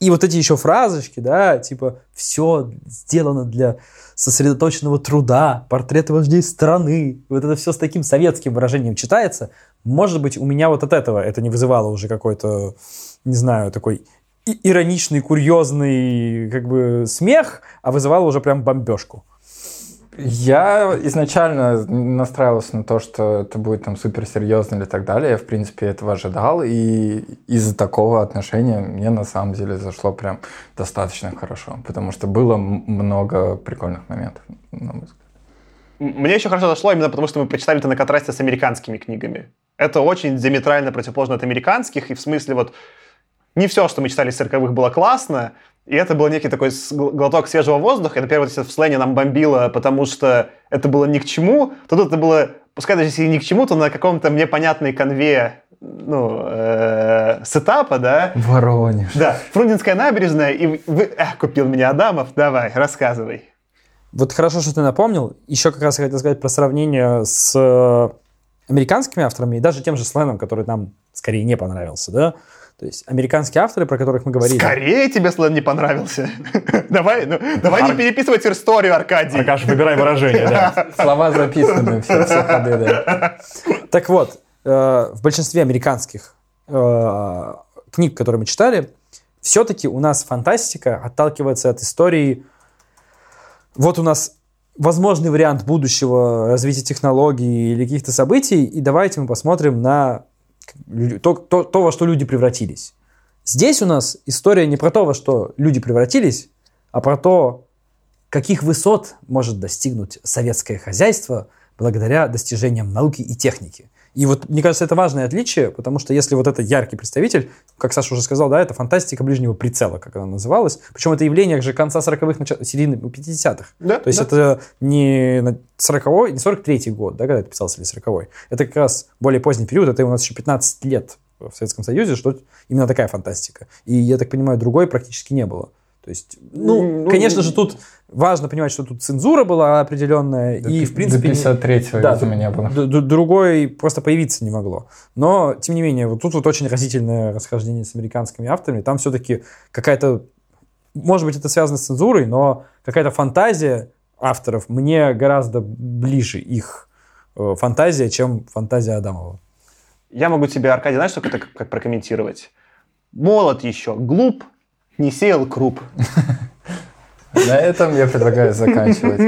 и вот эти еще фразочки, да, типа все сделано для сосредоточенного труда, портреты вождей страны, вот это все с таким советским выражением читается. Может быть, у меня вот от этого это не вызывало уже какой-то, не знаю, такой ироничный, курьезный как бы смех, а вызывало уже прям бомбежку. Я изначально настраивался на то, что это будет там суперсерьезно или так далее. Я, в принципе, этого ожидал. И из-за такого отношения мне на самом деле зашло прям достаточно хорошо. Потому что было много прикольных моментов, на мой взгляд. Мне еще хорошо зашло именно потому, что мы прочитали это на контрасте с американскими книгами. Это очень диаметрально противоположно от американских, и в смысле вот не все, что мы читали из 40-х, было классно, и это был некий такой глоток свежего воздуха. И, например, вот если в слене нам бомбило, потому что это было ни к чему, то тут это было, пускай даже если и ни к чему, то на каком-то мне понятной конве ну, э, сетапа, да. Воронеж. Да, Фрунзенская набережная, и вы... Эх, купил меня Адамов, давай, рассказывай. Вот хорошо, что ты напомнил. Еще как раз я хотел сказать про сравнение с э, американскими авторами и даже тем же Сленом, который нам скорее не понравился, да. То есть американские авторы, про которых мы говорили... Скорее тебе Слен не понравился. давай, ну, давай не переписывать историю, Аркадий. Аркаш, выбирай выражение, да. Слова записаны, все, все ходы, да. Так вот, э, в большинстве американских э, книг, которые мы читали, все-таки у нас фантастика отталкивается от истории. Вот у нас возможный вариант будущего развития технологий или каких-то событий, и давайте мы посмотрим на то, то, то, во что люди превратились. Здесь у нас история не про то, во что люди превратились, а про то, каких высот может достигнуть советское хозяйство благодаря достижениям науки и техники. И вот, мне кажется, это важное отличие, потому что если вот это яркий представитель, как Саша уже сказал, да, это фантастика ближнего прицела, как она называлась. Причем это явление же конца 40-х, начала, середины 50-х. Да, То есть да. это не 40-й, не 43-й год, да, когда это писался, или 40-й. Это как раз более поздний период, это у нас еще 15 лет в Советском Союзе, что именно такая фантастика. И, я так понимаю, другой практически не было. То есть, ну, Ну, конечно же, тут важно понимать, что тут цензура была определенная, и, в принципе... До 53-го, Да, видимо, не было. д- д- другой просто появиться не могло. Но, тем не менее, вот тут вот очень разительное расхождение с американскими авторами. Там все-таки какая-то... Может быть, это связано с цензурой, но какая-то фантазия авторов мне гораздо ближе их э, фантазия, чем фантазия Адамова. Я могу тебе, Аркадий, знаешь, что это как прокомментировать? Молод еще, глуп, не сеял круп. На этом я предлагаю заканчивать.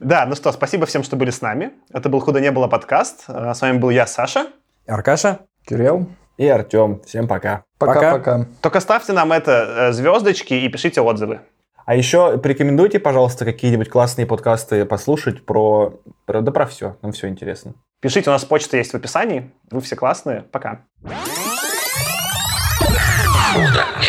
Да, ну что, спасибо всем, что были с нами. Это был «Худо не было» подкаст. А, С вами был я, Саша. Аркаша? Кирилл, И Артем. Всем пока. пока-пока. Только ставьте нам это э, звездочки и пишите отзывы. А еще порекомендуйте, пожалуйста, какие-нибудь классные подкасты послушать про, про да про все. Нам все интересно. Пишите, у нас почта есть в описании. Вы все классные. Пока. Hold on.